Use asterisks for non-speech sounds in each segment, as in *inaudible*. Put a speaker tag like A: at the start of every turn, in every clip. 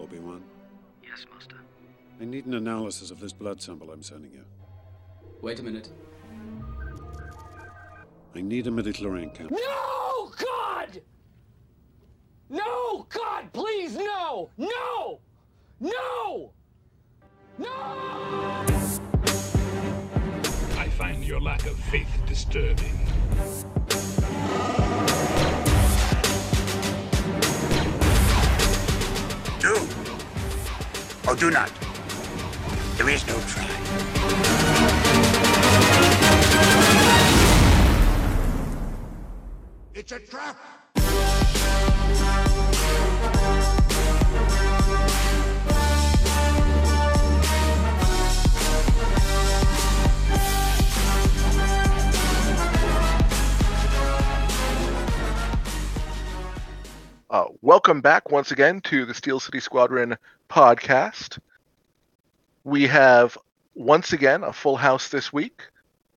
A: Obi-Wan?
B: Yes, Master.
A: I need an analysis of this blood sample I'm sending you.
B: Wait a minute.
A: I need a midi-chlorian camp.
C: No, God! No, God, please, no! No! No! No!
D: I find your lack of faith disturbing.
E: Do or do not. There is no try. It's a trap.
F: Uh, welcome back once again to the Steel City Squadron podcast. We have once again a full house this week.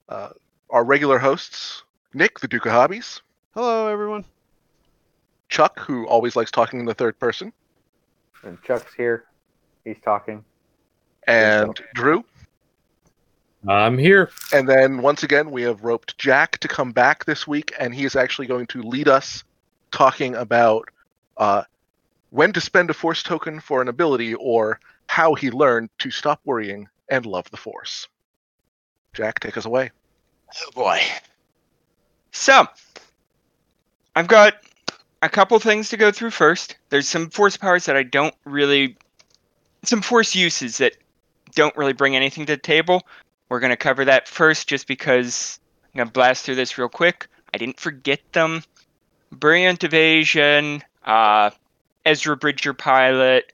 F: Uh, our regular hosts Nick, the Duke of Hobbies,
G: Hello, everyone.
F: Chuck, who always likes talking in the third person,
H: And Chuck's here. He's talking.
F: and Drew.
I: I'm here.
F: And then once again, we have roped Jack to come back this week, and he is actually going to lead us talking about uh, when to spend a Force token for an ability or how he learned to stop worrying and love the Force. Jack, take us away.
J: Oh boy. So, I've got a couple things to go through first. There's some force powers that I don't really. Some force uses that don't really bring anything to the table. We're going to cover that first just because I'm going to blast through this real quick. I didn't forget them. Brilliant Evasion, uh, Ezra Bridger Pilot,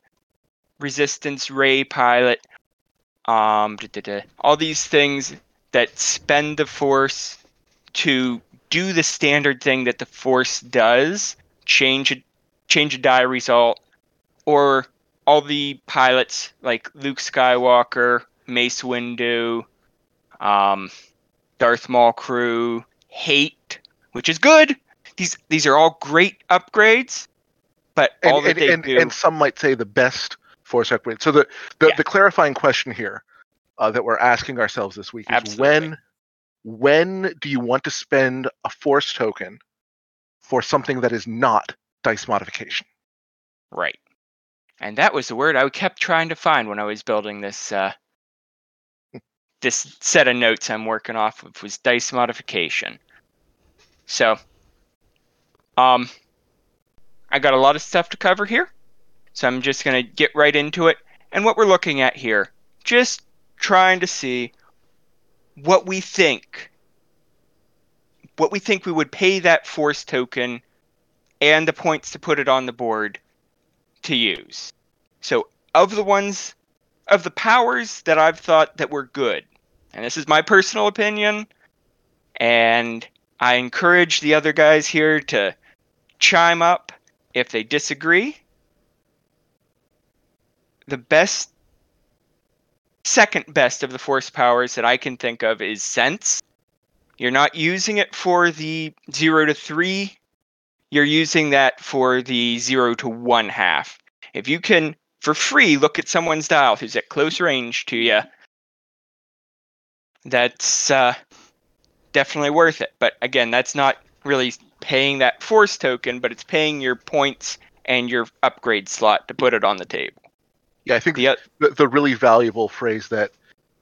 J: Resistance Rey Pilot, um, all these things that spend the force to do the standard thing that the force does change a change a die result or all the pilots like luke skywalker mace windu um, darth maul crew hate which is good. These these are all great upgrades but
F: And,
J: all that
F: and,
J: they
F: and,
J: do
F: and some might say the best Force upgrade. So the, the,
J: Yeah.
F: the clarifying question here uh, that we're asking ourselves this week is
J: Absolutely.
F: when when do you want to spend a Force token for something that is not dice modification?
J: Right. And that was the word I kept trying to find when I was building this uh *laughs* this set of notes I'm working off of was dice modification. So um I got a lot of stuff to cover here. So I'm just going to get right into it. And what we're looking at here, just trying to see what we think what we think we would pay that force token and the points to put it on the board to use. So, of the ones, of the powers that I've thought that were good, and this is my personal opinion, and I encourage the other guys here to chime up if they disagree. The best, second best of the force powers that I can think of is Sense. You're not using it for the 0 to 3 you're using that for the zero to one half. If you can, for free, look at someone's dial who's at close range to you, that's uh, definitely worth it. But again, that's not really paying that force token, but it's paying your points and your upgrade slot to put it on the table.
F: Yeah, I think
J: The,
F: the, the really valuable phrase that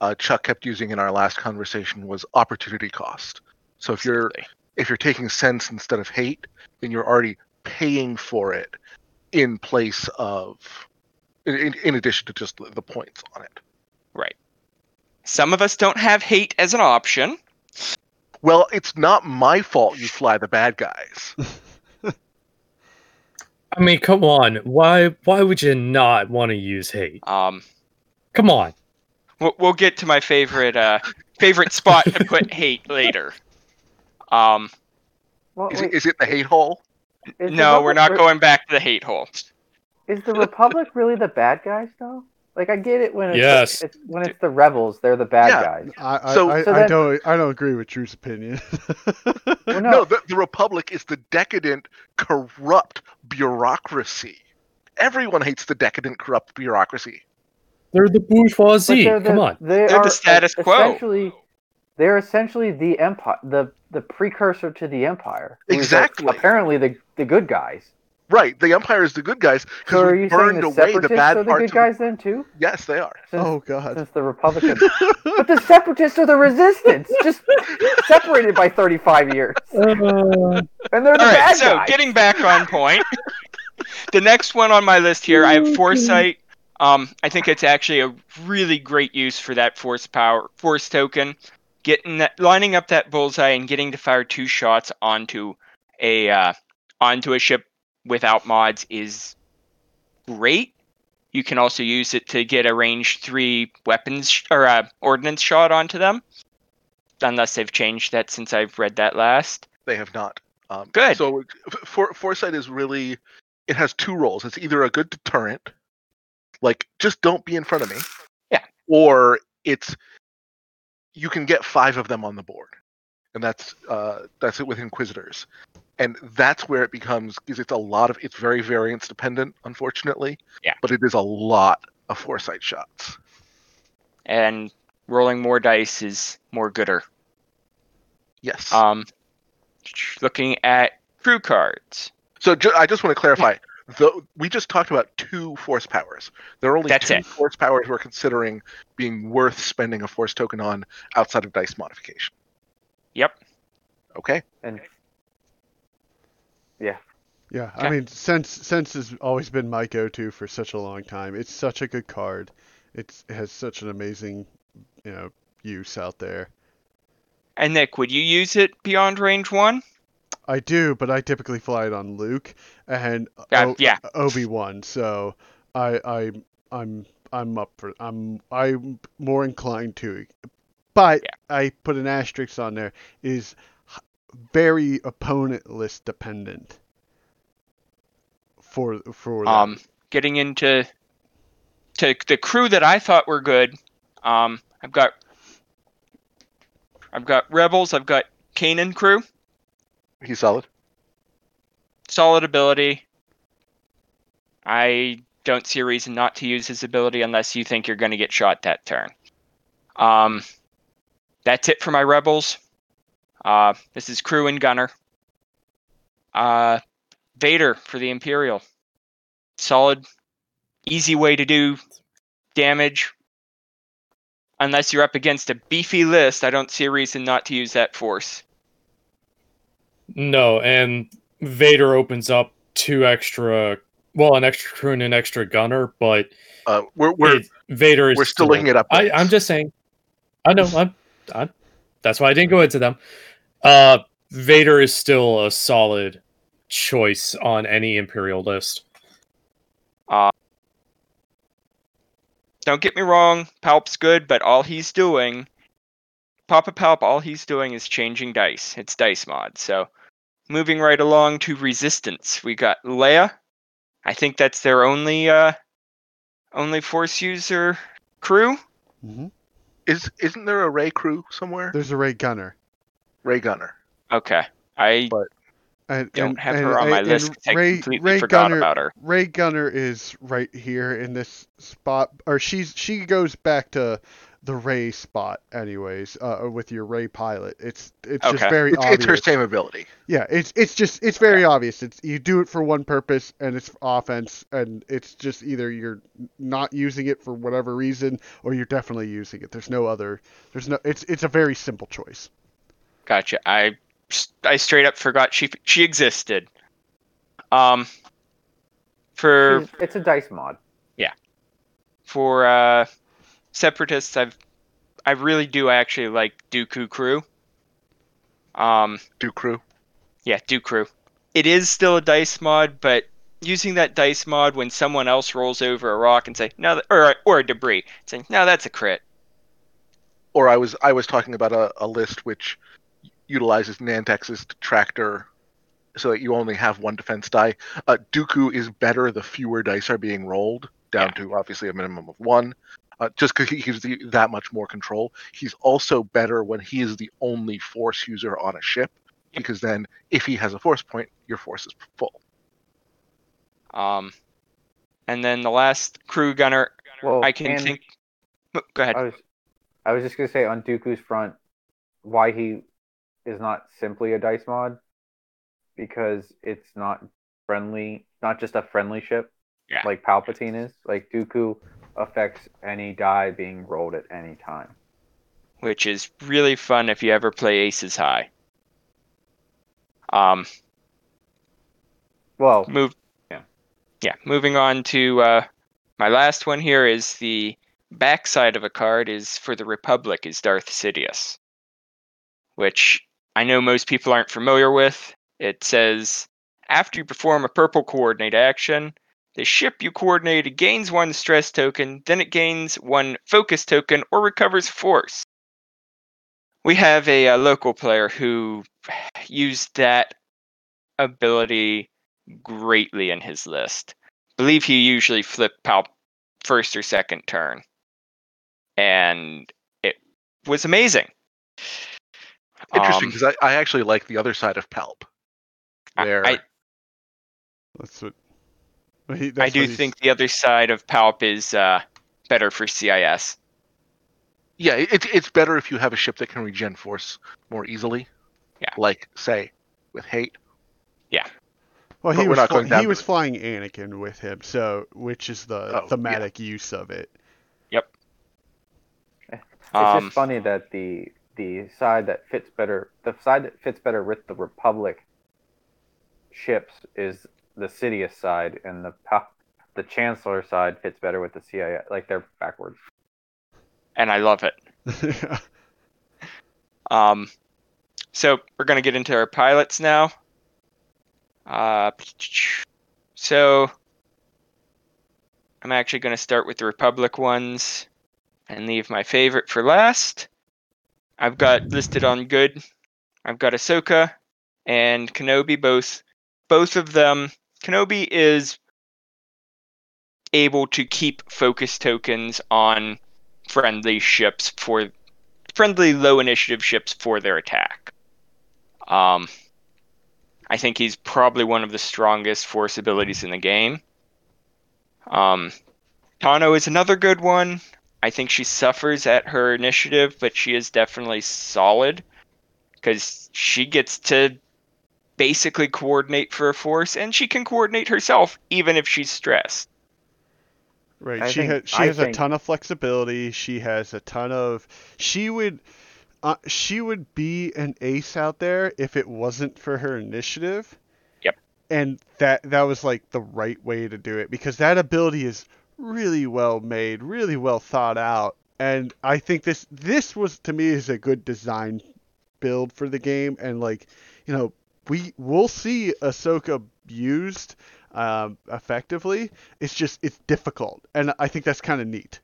F: uh, Chuck kept using in our last conversation was opportunity cost. So if you're if you're taking sense instead of hate, then you're already paying for it in place of in, in, addition to just the points on it.
J: right. Some of us don't have hate as an option.
F: Well, it's not my fault you fly the bad guys. *laughs*
I: I mean, come on. Why why would you not want to use hate?
J: Um,
I: Come on.
J: We'll, we'll get to my favorite uh favorite spot to put *laughs* hate later. Um,
H: Well,
F: Is it, is it the hate hole?
H: is the
J: no, we're not
H: Republic-
J: going back to the hate hole.
H: Is the Republic really the bad guys though? Like I get it when it's,
I: Yes.
H: it's when it's the rebels, they're the bad
F: Yeah.
H: guys.
G: I, I,
F: So-
G: I,
H: So
G: I don't I don't agree with Drew's opinion. *laughs*
H: Well,
F: No,
H: no,
F: the, the Republic is the decadent, corrupt bureaucracy. everyone hates the decadent, corrupt bureaucracy.
I: They're the
H: But
I: bourgeoisie.
H: they're the,
I: Come on.
H: They
J: They're the status quo.
H: Essentially, they're essentially the empire, the the precursor to the empire. who is,
F: Exactly.
H: apparently, the the good guys.
F: Right, the Empire is the good guys because
H: are
F: we
H: you saying
F: burned
H: the
F: away the
H: separatists
F: bad
H: are the good guys then too?
F: Yes, they are.
H: Since,
G: Oh god.
H: since the Republicans, *laughs* but the separatists are the resistance, just separated by thirty-five years, *laughs*
I: Uh,
H: and they're the
J: All right,
H: bad
J: so
H: guys.
J: getting back on point. the next one on my list here, I have *laughs* foresight. Um, I think it's actually a really great use for that force power, force token. Getting that, lining up that bullseye and getting to fire two shots onto a uh, onto a ship without mods is great. You can also use it to get a range three weapons sh- or uh, ordnance shot onto them, unless they've changed that since I've read that last.
F: They have not. Um,
J: Good.
F: So for, foresight is really it has two roles. It's either a good deterrent, like just don't be in front of me.
J: Yeah.
F: Or it's you can get five of them on the board, and that's uh, that's it with inquisitors, and that's where it becomes because it's a lot of it's very variance dependent, unfortunately.
J: Yeah.
F: But it is a lot of foresight shots.
J: and rolling more dice is more gooder.
F: Yes.
J: Um, looking at crew cards.
F: So ju- I just want to clarify. Though we just talked about two force powers. There are only
J: That's
F: two
J: it.
F: force powers we're considering being worth spending a force token on outside of dice modification.
J: Yep.
F: Okay.
H: and yeah,
G: Yeah, I mean, sense sense has always been my go-to for such a long time. It's such a good card. It's, it has such an amazing, you know, use out there.
J: And Nick, would you use it beyond range one?
G: I do, but I typically fly it on Luke and
J: Uh, yeah.
G: Obi Wan. So I I I'm I'm up for I'm I'm more inclined to. But
J: Yeah.
G: I put an asterisk on there is very opponent list dependent. For for that.
J: Um, getting into to the crew that I thought were good. Um, I've got I've got rebels. I've got Kanan crew.
F: He's solid.
J: Solid ability. I don't see a reason not to use his ability unless you think you're going to get shot that turn. Um, that's it for my rebels. Uh, this is crew and gunner. Uh, Vader for the Imperial. Solid, easy way to do damage. Unless you're up against a beefy list, I don't see a reason not to use that force.
I: no, and Vader opens up two extra, well, an extra crew and an extra gunner, but
F: Uh, we're we're
I: it- Vader is
F: we're still looking at
I: I, I'm just saying. I know. I'm, I'm. That's why I didn't go into them. Uh, Vader is still a solid choice on any Imperial list.
J: Uh, don't get me wrong, Palp's good, but all he's doing, Papa Palp, all he's doing is changing dice. It's dice mod. So, moving right along to Resistance, we got Leia. I think that's their only uh, only Force user crew.
G: Mhm.
F: Is isn't there a Rey crew somewhere?
G: There's a Rey Gunner.
F: Rey Gunner.
J: Okay, I
F: But-
G: And,
J: don't
G: and-
J: have
G: and-
J: her on my
G: and
J: list. 'cause I
G: Rey,
J: completely
G: Rey
J: forgot
G: Gunner,
J: about her.
G: Rey Gunner is right here in this spot, or she's she goes back to the Rey spot, anyways. Uh, with your Rey pilot, it's it's just very
F: It's,
G: obvious.
F: it's her same ability.
G: Yeah, it's it's just it's very obvious. It's you do it for one purpose and it's offense, and it's just either you're not using it for whatever reason or you're definitely using it. There's no other. There's no. It's it's a very simple choice.
J: Gotcha. I I straight up forgot she she existed. Um, for
H: She's- it's a dice mod. Yeah.
J: For uh, separatists, I've I really do actually like Dooku crew. Um,
F: Do crew.
J: yeah, Dooku crew. It is still a dice mod, but using that dice mod when someone else rolls over a rock and say no, or or a debris, saying no, that's a crit.
F: Or I was I was talking about a, a list which utilizes Nantex's detractor so that you only have one defense die. Uh, Dooku is better the fewer dice are being rolled, down to obviously a minimum of one. Uh, just because he gives you that much more control. He's also better when he is the only force user on a ship, because then if he has a force point, your force is full.
J: Um, and then the last crew gunner
H: Well,
J: I can
H: and
J: think. Oh, Go ahead.
H: I was, I was just gonna say on Dooku's front, why he is not simply a dice mod, because it's not friendly, not just a friendly ship,
J: Yeah.
H: like Palpatine is. Like Dooku affects any die being rolled at any time.
J: which is really fun if you ever play Aces High. Um,
H: Well,
J: move.
H: Yeah.
J: Yeah. Moving on to uh, my last one here is the backside of a card is for the Republic is Darth Sidious, which I know most people aren't familiar with. It says after you perform a purple coordinate action, the ship you coordinated gains one stress token, then it gains one focus token or recovers force. We have a, uh local player who *sighs* used that ability greatly in his list. believe he usually flipped Palp first or second turn. And it was amazing.
F: Interesting,
J: Um,
F: because I, I actually like the other side of Palp.
J: I-
F: Where
J: I,
G: That's what. well, *laughs* he-
J: I
G: that's
J: do
G: he's-
J: think the other side of Palp is uh, better for CIS.
F: yeah, it, it's it's better if you have a ship that can regen force more easily.
J: Yeah.
F: Like say with hate. Yeah.
G: Well,
F: but
G: he was
F: not
G: fly- he was
F: it.
G: flying Anakin with him, so which is the
F: Oh, yeah.
G: thematic use of it. Yep.
H: It's
J: Um,
H: just funny that the the side that fits better, the side that fits better with the Republic ships is the Sidious side, and the pa- the Chancellor side fits better with the CIS. Like they're backwards.
J: and I love it. *laughs* Um, so we're gonna get into our pilots now. Uh, so I'm actually gonna start with the Republic ones and leave my favorite for last. I've got listed on good. I've got Ahsoka and Kenobi both. Both of them. Kenobi is able to keep focus tokens on friendly ships for friendly low initiative ships for their attack. Um, I think he's probably one of the strongest force abilities in the game. Um, Tano is another good one. I think she suffers at her initiative, but she is definitely solid because she gets to basically coordinate for a force, and she can coordinate herself even if she's stressed.
G: Right.
H: I
G: she
H: think-
G: has she
H: I
G: has a ton of flexibility. She has a ton of she would uh, she would be an ace out there if it wasn't for her initiative.
J: Yep.
G: And that that was like the right way to do it because that ability is really well made, really well thought out. And I think this this was to me is a good design build for the game and like, you know, we we'll see Ahsoka used um, effectively. It's just it's difficult, and I think that's kind of neat.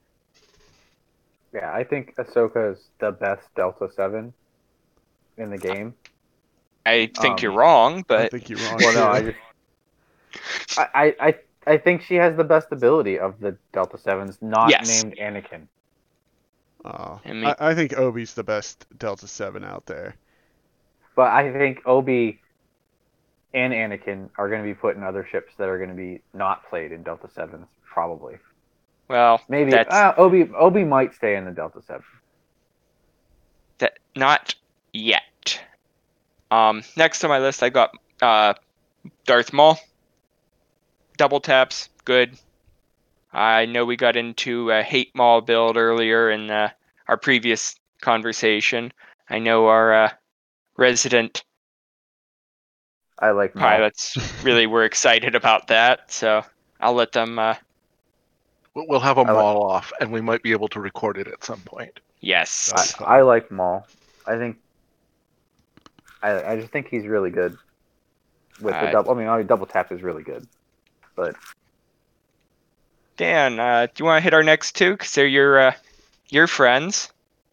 H: Yeah, I think Ahsoka is the best Delta Seven in the game.
J: I think
H: Um,
J: you're wrong, but I
G: think you're wrong.
H: Well, no. I just I, I I I think she has the best ability of the Delta Sevens, not
J: Yes.
H: named Anakin.
G: Oh,
J: I mean-
G: I, I think Obi's the best Delta Seven out there.
H: But I think Obi and Anakin are going to be put in other ships that are going to be not played in Delta Sevens, probably.
J: well,
H: Maybe uh, Obi Obi might stay in the Delta Seven.
J: that not yet. Um, next on my list, I got uh, Darth Maul. Double taps, good. I know we got into a hate Maul build earlier in uh, our previous conversation. I know our uh, resident
H: I like Maul.
J: pilots *laughs* really were excited about that, so I'll let them. Uh,
F: We'll we'll have a
H: I like-
F: Maul off, and we might be able to record it at some point.
J: yes,
H: I, I like Maul. I think I I just think he's really good with the
J: I-
H: double. I mean, double tap is really good, but
J: Dan, uh, do you want to hit our next two? Because they're your uh, your friends.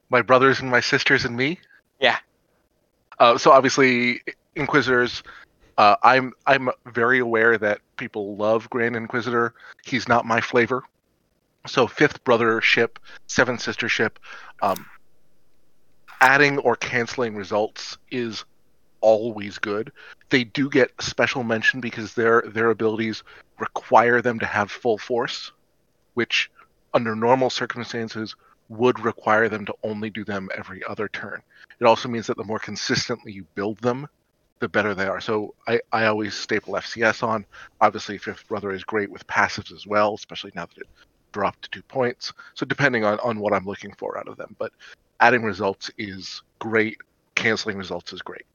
F: My brothers and my sisters and me.
J: Yeah.
F: Uh, so obviously, Inquisitors. Uh, I'm I'm very aware that people love Grand Inquisitor. He's not my flavor. So fifth brother ship, seventh sister ship. Um, adding or canceling results is always good. They do get special mention because their their abilities require them to have full force, which under normal circumstances would require them to only do them every other turn. It also means that the more consistently you build them, the better they are. So I, I always staple FCS on. Obviously, Fifth Brother is great with passives as well, especially now that it dropped to two points. So depending on, on what I'm looking for out of them. But adding results is great. Canceling results is great.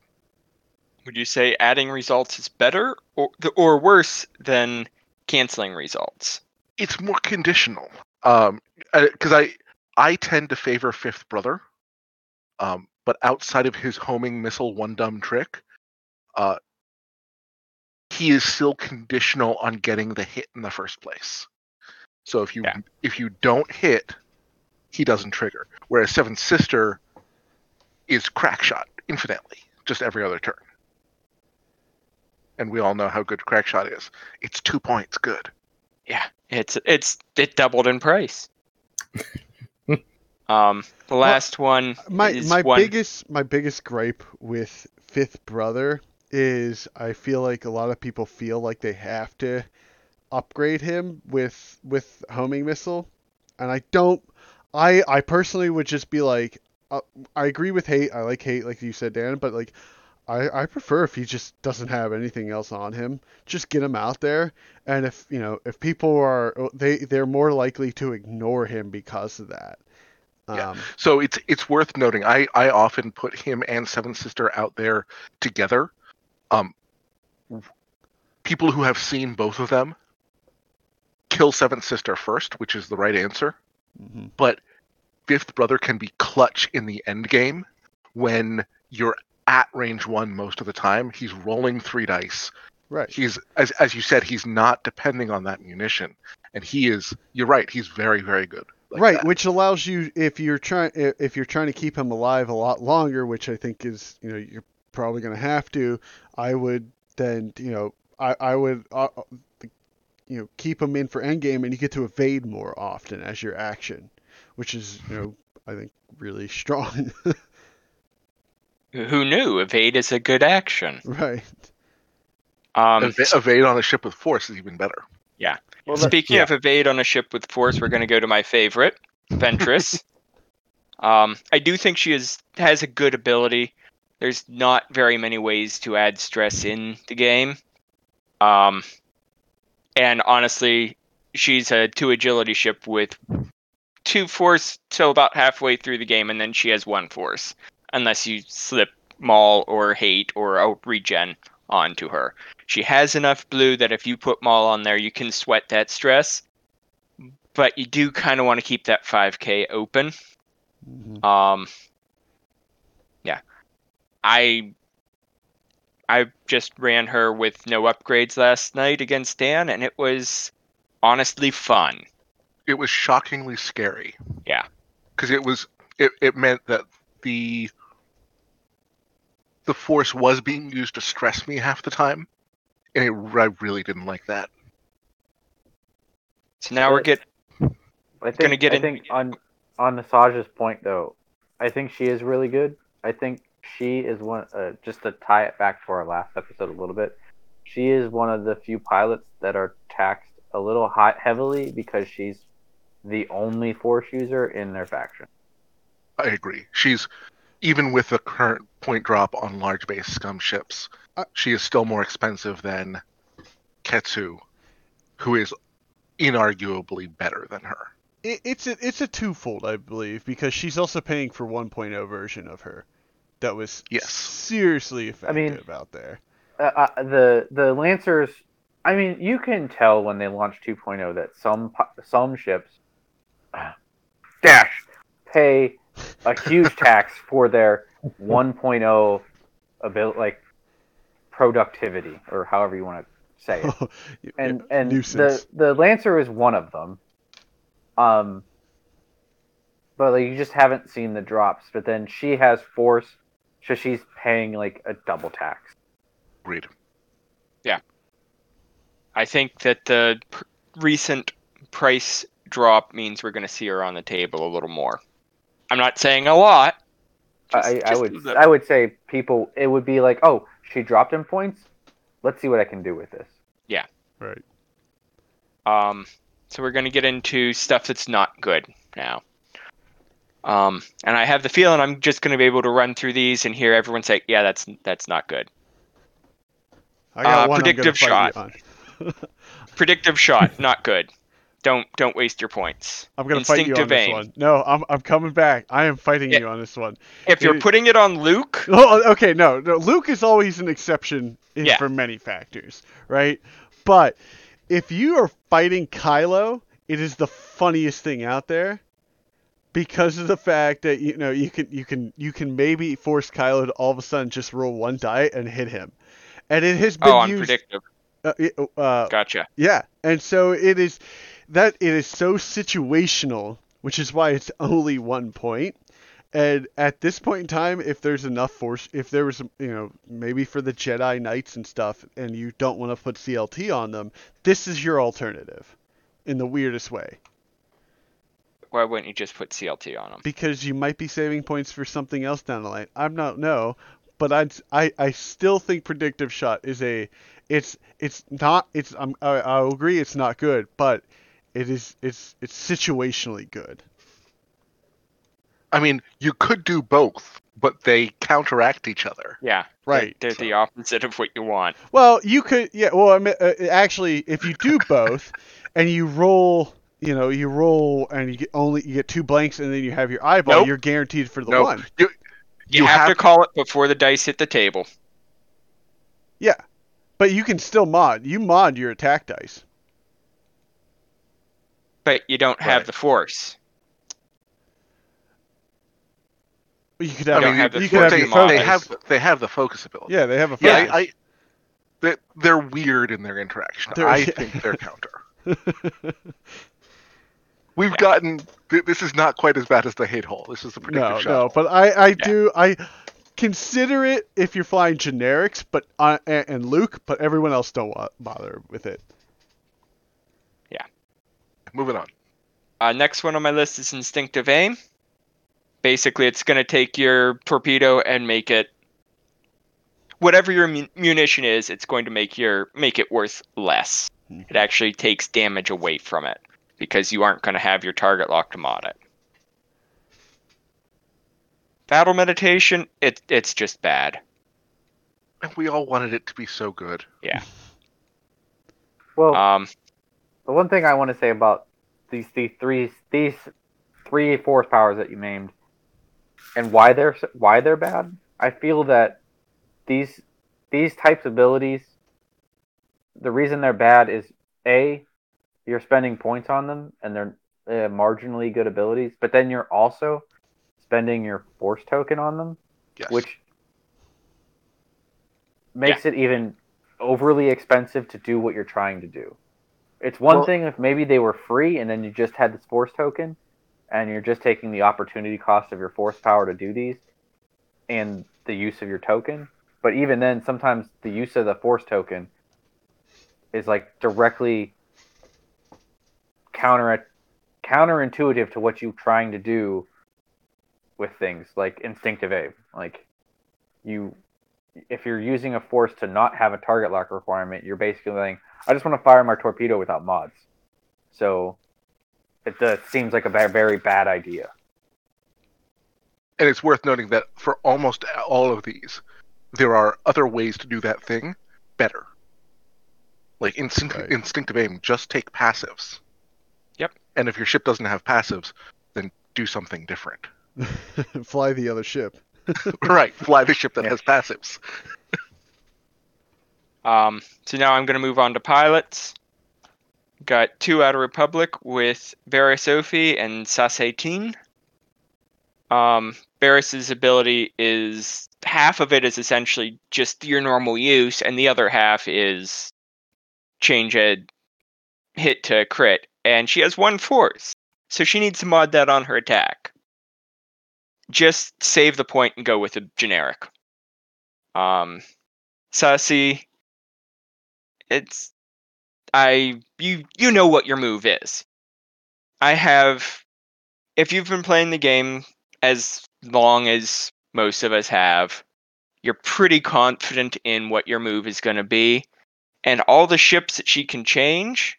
J: Would you say adding results is better or or worse than canceling results?
F: It's more conditional. Um, because I I tend to favor Fifth Brother. Um, but outside of his homing missile one dumb trick, uh, he is still conditional on getting the hit in the first place. So if you
J: Yeah.
F: if you don't hit, he doesn't trigger. Whereas Seventh Sister is crack shot infinitely, just every other turn. And we all know how good crack shot is. It's two points good.
J: Yeah, it's it's it doubled in price. *laughs* um, the last one
G: my
J: is
G: my
J: one.
G: biggest my biggest gripe with Fifth Brother is I feel like a lot of people feel like they have to upgrade him with with homing missile, and I don't. I I personally would just be like, uh, I agree with hate. I like hate, like you said, Dan, but like. I, I prefer if he just doesn't have anything else on him. Just get him out there, and if you know if people are they they're more likely to ignore him because of that.
F: Yeah.
G: Um,
F: So it's it's worth noting. I I often put him and Seventh Sister out there together. Um, people who have seen both of them kill Seventh Sister first, which is the right answer.
G: mhm.
F: But Fifth Brother can be clutch in the end game when you're at range one most of the time. He's rolling three dice.
G: Right.
F: He's as as you said, he's not depending on that munition, and he is. You're right. He's very very good. like
G: right,
F: that.
G: which allows you if you're trying if you're trying to keep him alive a lot longer, which I think is you know you're probably going to have to. I would then you know I I would uh, uh, you know keep him in for endgame, and you get to evade more often as your action, which is you know I think really *laughs* strong.
J: Who knew? Evade is a good action.
G: right.
J: Um,
F: Eva- evade on a ship with force is even better. Yeah.
H: Well, the-
J: Speaking of evade on a ship with force, we're going to go to my favorite, Ventress. *laughs* um, I do think she is has a good ability. There's not very many ways to add stress in the game. Um, and honestly, she's a two agility ship with two force till about halfway through the game, and then she has one force, unless you slip Maul or Hate or a regen onto her. She has enough blue that if you put Maul on there, you can sweat that stress. But you do kind of want to keep that 5k open.
G: Mhm.
J: Um, yeah, I I just ran her with no upgrades last night against Dan, and it was honestly fun.
F: It was shockingly scary.
J: Yeah.
F: because it was it, it meant that the the force was being used to stress me half the time, and it, I really didn't like that.
J: So now we're
H: But-
J: get
H: I think,
J: gonna get
H: I
J: in-
H: think on on Nasaja's point though, I think she is really good. I think she is one. Uh, just to tie it back to our last episode a little bit, she is one of the few pilots that are taxed a little high, heavily because she's the only force user in their faction.
F: I agree. She's even with the current point drop on large base scum ships,
G: I-
F: she is still more expensive than Ketsu, who is inarguably better than her.
G: It, it's a it's a twofold, I believe, because she's also paying for 1.0 version of her. That was
F: Yes.
G: seriously
H: I mean-
G: effective out there.
H: Uh, uh, the the Lancers. I mean, you can tell when they launch 2.0 that some some ships dash pay a huge *laughs* tax for their 1.0 ability, like productivity, or however you want to say it. *laughs* And and
G: nuisance.
H: the the Lancer is one of them. Um, but like you just haven't seen the drops. But then she has force, so she's paying like a double tax.
F: Agreed. Yeah.
J: I think that the pr- recent price drop means we're going to see her on the table a little more. I'm not saying a lot,
H: I,
J: Just-
H: I
J: just
H: would
J: the-
H: I would say people it would be like, oh, she dropped him points. Let's see what I can do with this. Yeah.
G: Right.
J: Um, so we're going to get into stuff that's not good now. Um, and I have the feeling I'm just going to be able to run through these and hear everyone say, "Yeah, that's that's not good."
G: I got
J: Uh,
G: one
J: predictive
G: I'm gonna fight
J: shot.
G: you on. *laughs*
J: Predictive shot, not good. Don't don't waste your points.
G: I'm gonna fight you on this
J: aim.
G: one. No, I'm I'm coming back. I am fighting
J: Yeah.
G: you on this one.
J: If you're
G: It-
J: putting it on Luke, *laughs*
G: Oh, okay, no, no. Luke is always an exception in,
J: Yeah.
G: for many factors, right? But if you are fighting Kylo, it is the funniest thing out there because of the fact that you know you can you can you can maybe force Kylo to all of a sudden just roll one die and hit him, and it has been
J: oh, I'm
G: used.
J: predictive.
G: Uh, uh,
J: Gotcha.
G: yeah, and so it is that it is so situational, which is why it's *laughs* only one point. And at this point in time, if there's enough force, if there was, you know, maybe for the Jedi Knights and stuff, and you don't want to put CLT on them, this is your alternative, in the weirdest way,
J: Why wouldn't you just put CLT on them?
G: because you might be saving points for something else down the line. I'm not no, but I'd, I I still think predictive shot is a, it's it's not it's I'm, I I'll agree it's not good, but it is it's it's situationally good.
F: I mean, you could do both, but they counteract each other.
J: Yeah, they're-
G: Right.
J: They're, the opposite of what you want.
G: Well, you could, yeah. Well, I mean, uh, actually, if you do *laughs* both, and you roll, you know, you roll, and you get only you get two blanks, and then you have your eyeball,
J: Nope.
G: you're guaranteed for the
F: No,
G: one.
F: you,
J: You, have, to call it before the dice hit the table.
G: Yeah, but you can still mod. You mod your attack dice.
J: But you don't have
F: Right.
J: the force.
G: You could have.
J: don't
F: mean,
J: have the
G: you
F: they,
G: could have
J: focus
G: your
F: they have they have the focus ability.
G: Yeah, they have a
F: Yeah. I, I they, they're weird in their interaction.
G: They're-
F: I think they're counter. *laughs* We've gotten this is not quite as bad as the hate hole. This is the predictive
G: no,
F: shot.
G: no, but I, I do, I consider it if you're flying generics, but uh, and, and Luke, but everyone else don't wa- bother with it.
F: Moving on.
J: Uh, next one on my list is instinctive aim. Basically, it's going to take your torpedo and make it whatever your mun- munition is. It's going to make your make it worth less. It actually takes damage away from it because you aren't going to have your target locked to mod it. Battle meditation, it it's just bad.
F: And we all wanted it to be so good.
J: Yeah.
H: Well,
J: Um.
H: the one thing I want to say about these these three these three force powers that you named and why they're why they're bad, I feel that these these types of abilities the reason they're bad is a you're spending points on them and they're uh, marginally good abilities, but then you're also spending your force token on them,
F: Yes.
H: which makes it even overly expensive to do what you're trying to do. It's one
F: Well-
H: thing if maybe they were free and then you just had this force token and you're just taking the opportunity cost of your force power to do these and the use of your token. But even then, sometimes the use of the force token is like directly counter counterintuitive to what you're trying to do with things like instinctive aim. Like you if you're using a force to not have a target lock requirement, you're basically saying, I just want to fire my torpedo without mods. So it uh, seems like a ba- very bad idea.
F: And it's worth noting that for almost all of these, there are other ways to do that thing better. Like instinct,
G: Right.
F: instinctive aim, just take passives.
J: Yep.
F: And if your ship doesn't have passives, then do something different. *laughs*
G: Fly the other ship. *laughs*
F: right, fly the ship that has passives.
J: Um, so now I'm going to move on to pilots. Got two out of Republic with Barriss Offee and Saesee Tiin. Um, Barriss's ability is half of it is essentially just your normal use, and the other half is change a hit to crit. And she has one force, so she needs to mod that on her attack. Just save the point and go with a generic. Um, Sassy it's I you you know what your move is. I have if you've been playing the game as long as most of us have. You're pretty confident in what your move is going to be, and all the ships that she can change,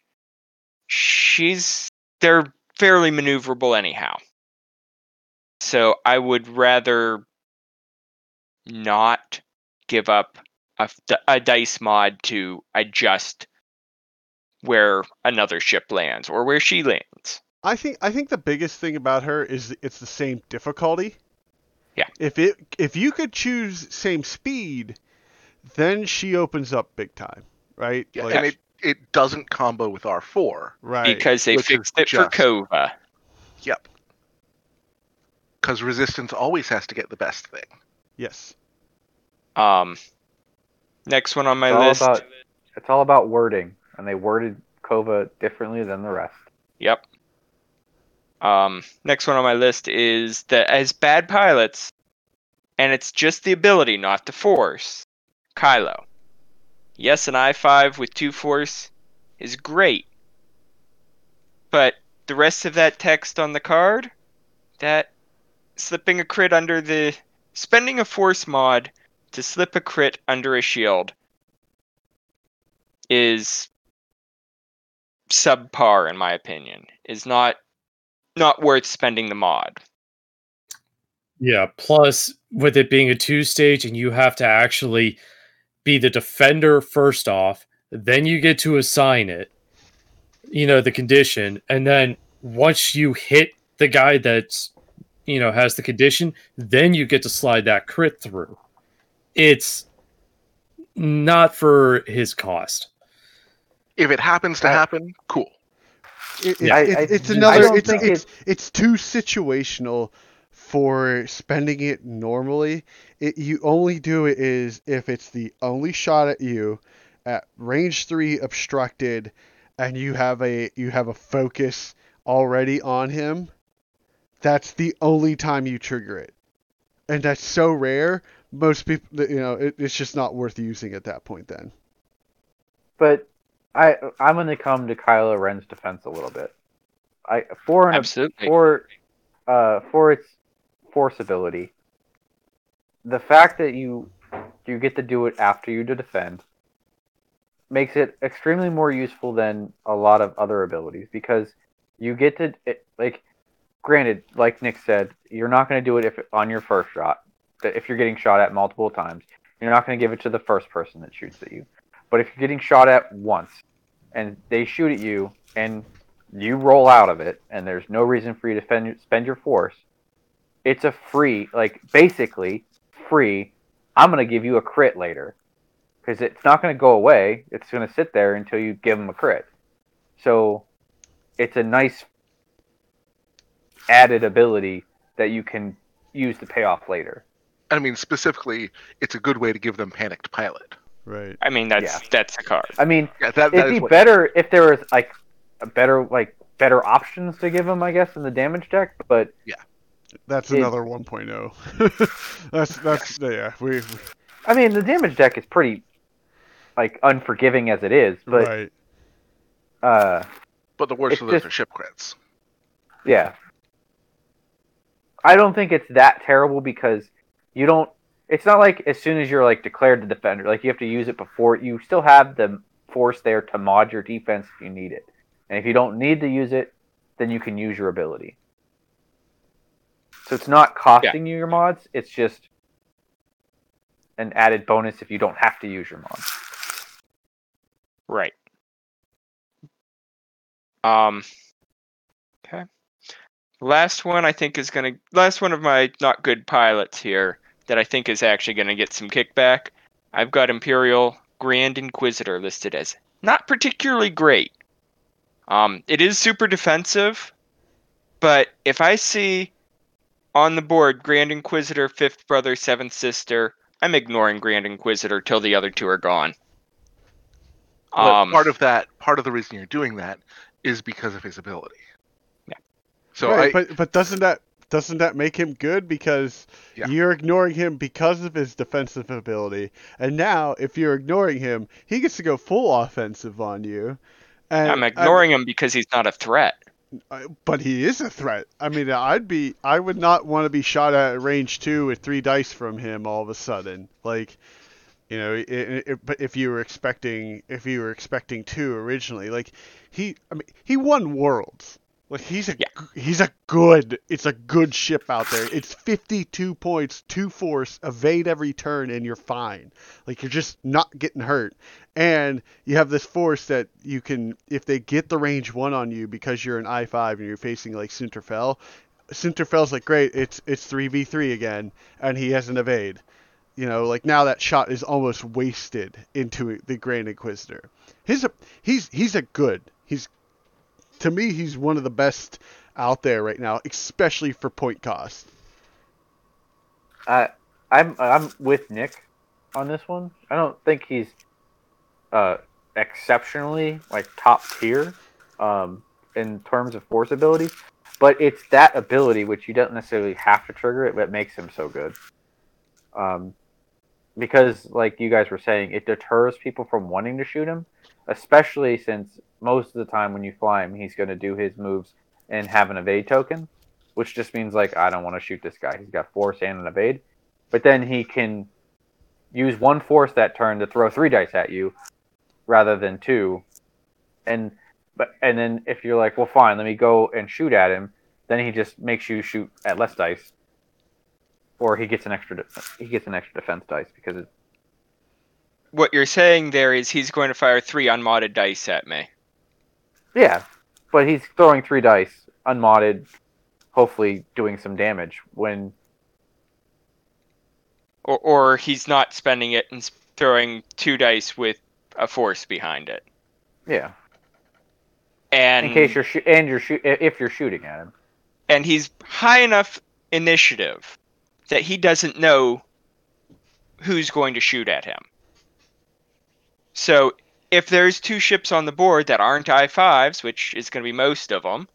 J: she's they're fairly maneuverable anyhow. So I would rather not give up a, f- a dice mod to adjust where another ship lands or where she lands.
G: I think I think the biggest thing about her is it's the same difficulty.
J: Yeah.
G: If it if you could choose same speed, then she opens up big time, right?
F: Yeah,
G: Like-
F: and it, it doesn't combo with R4.
G: right.
J: because they
F: Which
J: fixed it for
F: just-
J: Kova.
F: Yep. Because resistance always has to get the best thing.
G: yes.
J: Um, next one on my
H: It's
J: list.
H: about it's all about wording, and they worded Kova differently than the rest.
J: Yep. Um, next one on my list is that as bad pilots, and it's just the ability, not the force. Kylo. Yes, an I five with two force is great, but the rest of that text on the card, that slipping a crit under the spending a force mod to slip a crit under a shield is subpar in my opinion is not not worth spending the mod
I: Yeah, plus with it being a two stage and you have to actually be the defender first off, then you get to assign it, you know, the condition, and then once you hit the guy that's, you know, has the condition, then you get to slide that crit through. It's not for his cost.
F: If it happens to
H: I-
F: happen, cool.
G: It,
I: Yeah.
H: I-
G: it, it's another.
H: don't
G: It's it's, it's too situational for spending it normally. It, you only do it is if it's the only shot at you at range three obstructed, and you have a you have a focus already on him. That's the only time you trigger it, and that's so rare. Most people, you know, it, it's just not worth using at that point. Then.
H: But I I'm gonna come to Kylo Ren's defense a little bit. I for an
J: absolutely
H: for uh for its force ability, the fact that you you get to do it after you to defend makes it extremely more useful than a lot of other abilities because you get to it, like granted like Nick said you're not going to do it if on your first shot that if you're getting shot at multiple times you're not going to give it to the first person that shoots at you. But if you're getting shot at once and they shoot at you and you roll out of it and there's no reason for you to spend, spend your force it's a free like basically free i'm going to give you a crit later. Because it's not going to go away it's going to sit there until you give them a crit. So it's a nice added ability that you can use to pay off later
F: I mean, specifically, it's a good way to give them panicked pilot.
G: Right.
J: i mean that's
H: Yeah.
J: that's a card
H: i mean
F: Yeah, that, that
H: it'd
F: is
H: be
F: what-
H: better if there was like a better like better options to give them i guess in the damage deck but yeah,
G: That's
H: It-
G: another 1.0. *laughs* that's that's yeah. We, we
H: I mean, the damage deck is pretty like unforgiving as it is, but
G: right.
H: uh,
F: But the worst of those
H: just-
F: are ship crits.
H: yeah, I don't think it's that terrible because you don't. It's not like as soon as you're like declared the defender, like you have to use it before. You still have the force there to mod your defense if you need it, and if you don't need to use it, then you can use your ability. So it's not costing you your mods. It's just an added bonus if you don't have to use your mods.
J: right um okay last one i think is gonna last one of my not good pilots here that i think is actually gonna get some kickback. I've got imperial grand inquisitor listed as not particularly great. Um it is super defensive but if i see on the board grand inquisitor fifth brother seventh sister i'm ignoring grand inquisitor till the other two are gone. Um
F: part of that, part of the reason you're doing that is because of his ability.
J: Yeah.
F: So
G: right,
F: I,
G: but but doesn't that doesn't that make him good because
F: Yeah.
G: you're ignoring him because of his defensive ability, and now if you're ignoring him, he gets to go full offensive on you. And
J: I'm
G: I-
J: ignoring him because he's not a threat.
G: but he is a threat. I mean, I'd be, I would not want to be shot at range two with three dice from him all of a sudden. Like, you know, it, it, but if you were expecting, if you were expecting two originally, like he, I mean, he won worlds. Like he's a,
J: Yeah.
G: he's a good, it's a good ship out there. It's 52 points, two force, evade every turn, and you're fine. Like you're just not getting hurt and you have this force that you can if they get the range one on you because you're an I5 and you're facing like Sontir Fel, Sunterfell's like great, it's it's 3v3 again and he has an evade. You know, like now that shot is almost wasted into the Grand Inquisitor. He's a he's he's a good. He's to me he's one of the best out there right now, especially for point cost.
H: I I'm I'm with Nick on this one. I don't think he's uh exceptionally like top tier um in terms of force abilities, but it's that ability which you don't necessarily have to trigger it, but makes him so good. Um, because like you guys were saying, it deters people from wanting to shoot him, especially since most of the time when you fly him, he's going to do his moves and have an evade token, which just means like I don't want to shoot this guy. He's got force and an evade, but then he can use one force that turn to throw three dice at you rather than two, and but and then if you're like, well, fine, let me go and shoot at him, then he just makes you shoot at less dice, or he gets an extra de- he gets an extra defense dice because it,
J: What you're saying there is he's going to fire three unmodded dice at me.
H: yeah, but he's throwing three dice unmodded, hopefully doing some damage when
J: Or, or he's not spending it and throwing two dice with a force behind it.
H: yeah.
J: And
H: In case you're and you're shoot if you're shooting at him.
J: and he's high enough initiative that he doesn't know who's going to shoot at him. So if there's two ships on the board that aren't I5s, which is going to be most of them,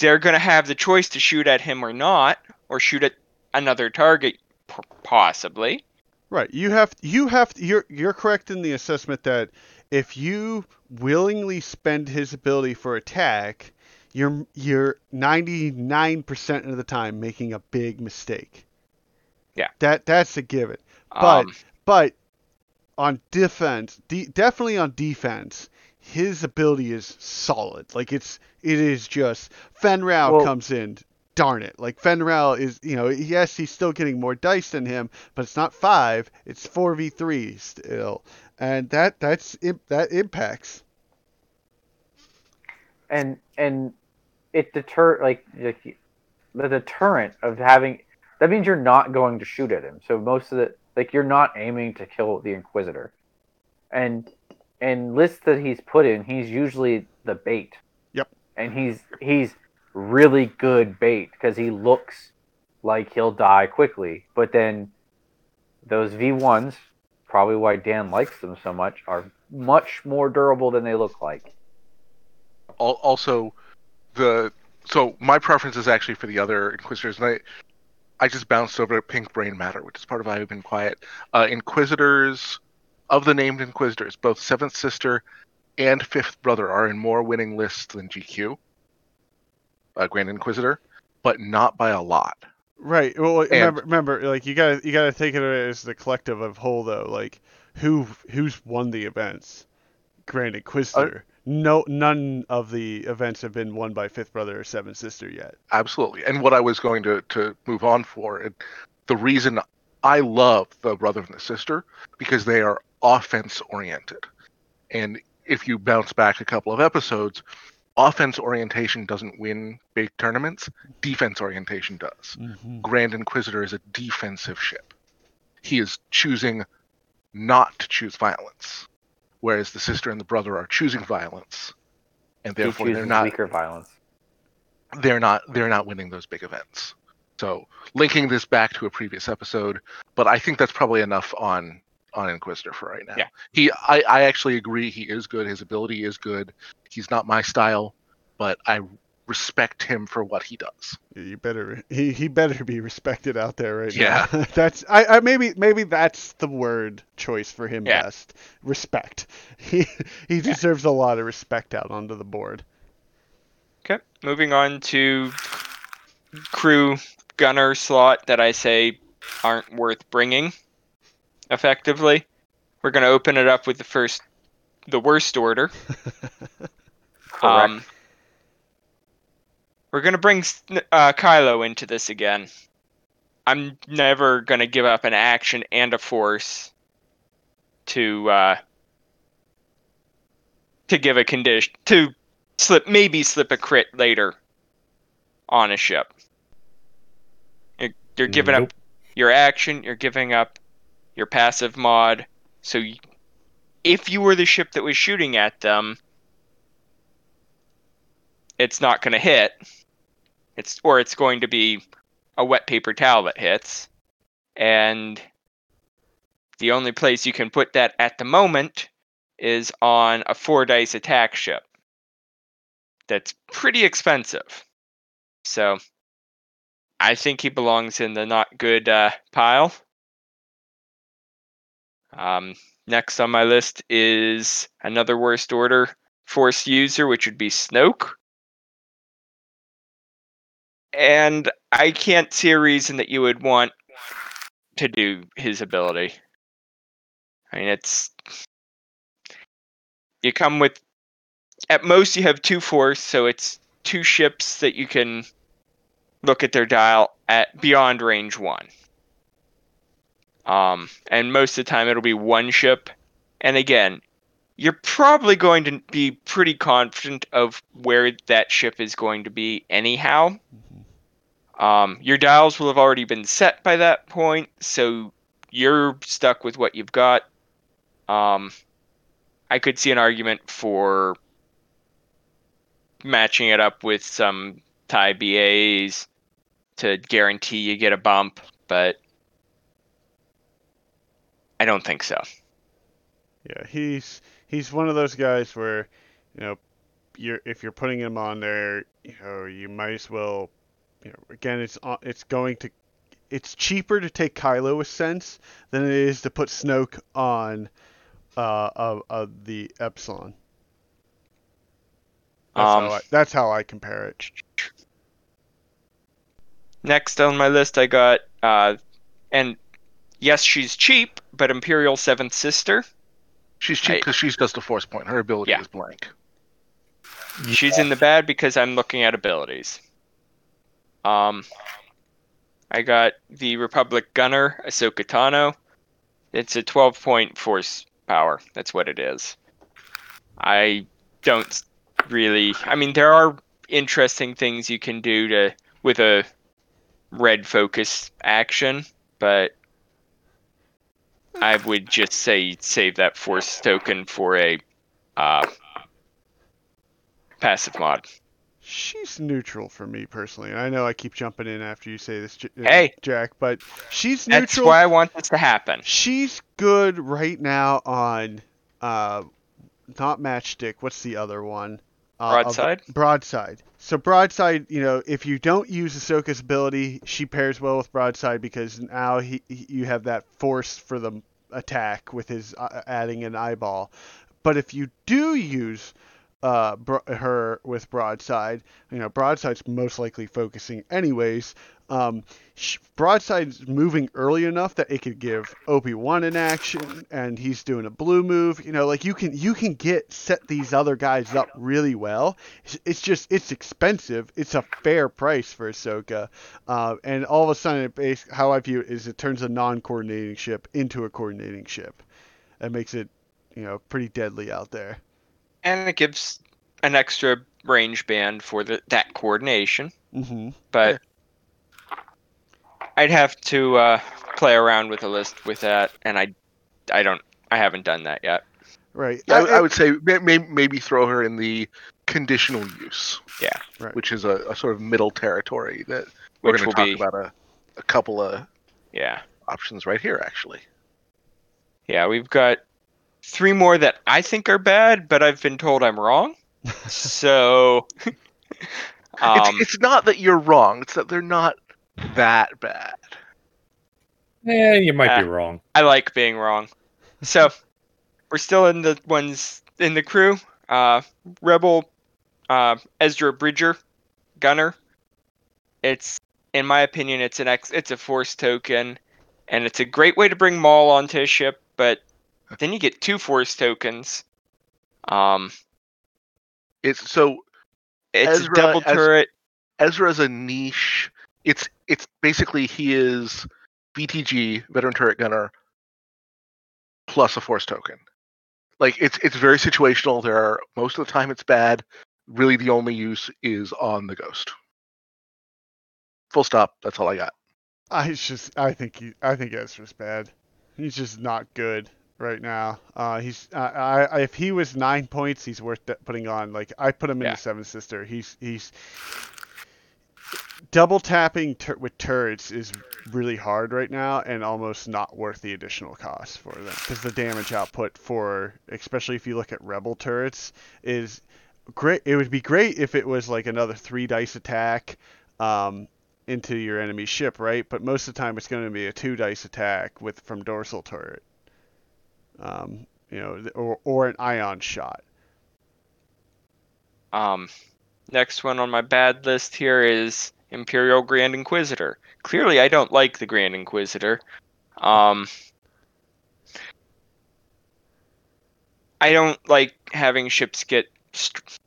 J: they're going to have the choice to shoot at him or not, or shoot at another target, possibly.
G: Right. You have you have you're you're correct in the assessment that if you willingly spend his ability for attack, you're you're 99% of the time making a big mistake.
J: Yeah.
G: That that's a given. But
J: Um,
G: but on defense, de- definitely on defense, his ability is solid. Like it's it is just Fenn Rau
H: Well-
G: comes in. Darn it! Like Fenn Rau is, you know, yes, he's still getting more dice than him, but it's not five; it's four v three still, and that that's that impacts.
H: And and it deter like, like the deterrent of having that means you're not going to shoot at him. So most of the like you're not aiming to kill the Inquisitor, and and lists that he's put in, he's usually the bait.
G: Yep.
H: And he's he's really good bait because he looks like he'll die quickly, but then those V1s, probably why Dan likes them so much, are much more durable than they look like.
F: Al- Also, the so my preference is actually for the other Inquisitors, and I I just bounced over to Pink Brain Matter, which is part of why I've been quiet. Uh, Inquisitors of the named Inquisitors, both Seventh Sister and Fifth Brother are in more winning lists than GQ, uh, Grand Inquisitor, but not by a lot.
G: Right. Well, remember, remember, like you gotta you gotta take it as the collective of whole though. Like who who's won the events? Grand Inquisitor. No, none of the events have been won by Fifth Brother or Seventh Sister yet.
F: Absolutely. And what I was going to, to move on for, and the reason I love the brother and the sister, because they are offense oriented. And if you bounce back a couple of episodes, offense orientation doesn't win big tournaments, defense orientation does. Mm-hmm. Grand Inquisitor is a defensive ship. He is choosing not to choose violence, whereas the sister and the brother are choosing violence, and therefore they're not
H: weaker violence.
F: they're not they're not winning those big events. So linking this back to a previous episode, but I think that's probably enough on on Inquisitor for right now.
J: Yeah.
F: He I, I actually agree he is good. His ability is good. He's not my style, but I respect him for what he does.
G: You better he, he better be respected out there right
F: Yeah.
G: now. *laughs* that's I, I maybe maybe that's the word choice for him
J: Yeah.
G: best. Respect. *laughs* He he deserves a lot of respect out onto the board.
J: Okay, moving on to crew gunner slot that I say aren't worth bringing effectively. We're going to open it up with the first, the worst order. *laughs* Um, we're going to bring uh, Kylo into this again. I'm never going to give up an action and a force to uh, to give a condition to slip maybe slip a crit later on a ship. You're, you're giving
I: Nope.
J: up your action. You're giving up your passive mod. So y- if you were the ship that was shooting at them, it's not going to hit. It's or it's going to be a wet paper towel that hits. And the only place you can put that at the moment is on a four dice attack ship. That's pretty expensive. So I think he belongs in the not good uh, pile. Um, next on my list is another worst order force user, which would be Snoke. And I can't see a reason that you would want to do his ability. I mean, it's you come with at most you have two force, so it's two ships that you can look at their dial at beyond range one. Um, and most of the time it'll be one ship. And again, you're probably going to be pretty confident of where that ship is going to be anyhow. Um, your dials will have already been set by that point, so you're stuck with what you've got. Um, I could see an argument for matching it up with some tie BAs to guarantee you get a bump, but I don't think so.
G: Yeah, he's he's one of those guys where, you know, you're if you're putting him on there, you know, you might as well, you know, again, it's on- it's going to, it's cheaper to take Kylo with sense than it is to put Snoke on, uh, of, of the Upsilon. That's
J: Um,
G: how I, that's how I compare it.
J: Next on my list, I got, uh, and yes, she's cheap, but Imperial Seventh Sister.
F: She's cheap because she's just a force point. Her ability
J: Yeah.
F: is blank.
J: She's in the bad because I'm looking at abilities. Um, I got the Republic Gunner, Ahsoka Tano. It's a 12 point force power. That's what it is. I don't really. I mean, there are interesting things you can do to with a red focus action, but I would just say save that force token for a uh, passive mod.
G: She's neutral for me personally. I know I keep jumping in after you say this, uh,
J: Hey.
G: Jack, but she's neutral.
J: That's why I want this to happen.
G: She's good right now on uh not matchstick, what's the other one? Uh, of-
J: Broadside?
G: broadside. So broadside, you know, if you don't use Ahsoka's ability, she pairs well with broadside because now he, he you have that force for the attack with his uh, adding an eyeball. But if you do use uh, her with broadside, you know, broadside's most likely focusing anyways. Um, broadside's moving early enough that it could give Obi Wan an action, and he's doing a blue move. You know, like you can you can get set these other guys up really well. It's, just it's expensive. It's a fair price for Ahsoka, uh, and all of a sudden, it how I view it is it turns a non-coordinating ship into a coordinating ship. That makes it, you know, pretty deadly out there.
J: And it gives an extra range band for the, that coordination.
G: hmm
J: But I'd have to uh, play around with a list with that, and I, I don't, I haven't done that yet.
G: Right.
F: I, I would say may, may, maybe throw her in the conditional use,
J: Yeah,
G: Right.
F: which is a, a sort of middle territory that we're
J: which
F: going
J: will
F: to talk
J: be,
F: about a, a couple of
J: yeah,
F: options right here, actually.
J: yeah. We've got three more that I think are bad, but I've been told I'm wrong. *laughs* so, um,
F: it's, it's not that you're wrong; it's that they're not that bad.
I: Yeah, you might
J: Uh,
I: be wrong.
J: I like being wrong. So *laughs* we're still in the ones in the crew. Uh, Rebel uh, Ezra Bridger, gunner. It's in my opinion, it's an ex, it's a force token, and it's a great way to bring Maul onto a ship. But then you get two force tokens. Um,
F: It's so
J: it's
F: Ezra
J: a double
F: as-
J: turret.
F: Ezra's a niche. It's it's basically he is VTG veteran turret gunner plus a force token. Like it's it's very situational. There are most of the time it's bad. Really, the only use is on the ghost. Full stop. That's all I got.
G: I just I think he I think Ezra's bad. He's just not good right now. Uh, he's uh, I, I if he was nine points, he's worth putting on. Like I put him in
J: Yeah.
G: the seven sister. He's he's double tapping tur- with turrets is really hard right now and almost not worth the additional cost for them because the damage output for especially if you look at rebel turrets is great. It would be great if it was like another three dice attack. Um, into your enemy ship, right? But most of the time, it's going to be a two dice attack with from dorsal turret, um, you know, or or an ion shot.
J: Um, next one on my bad list here is Imperial Grand Inquisitor. Clearly, I don't like the Grand Inquisitor. Um, I don't like having ships get st-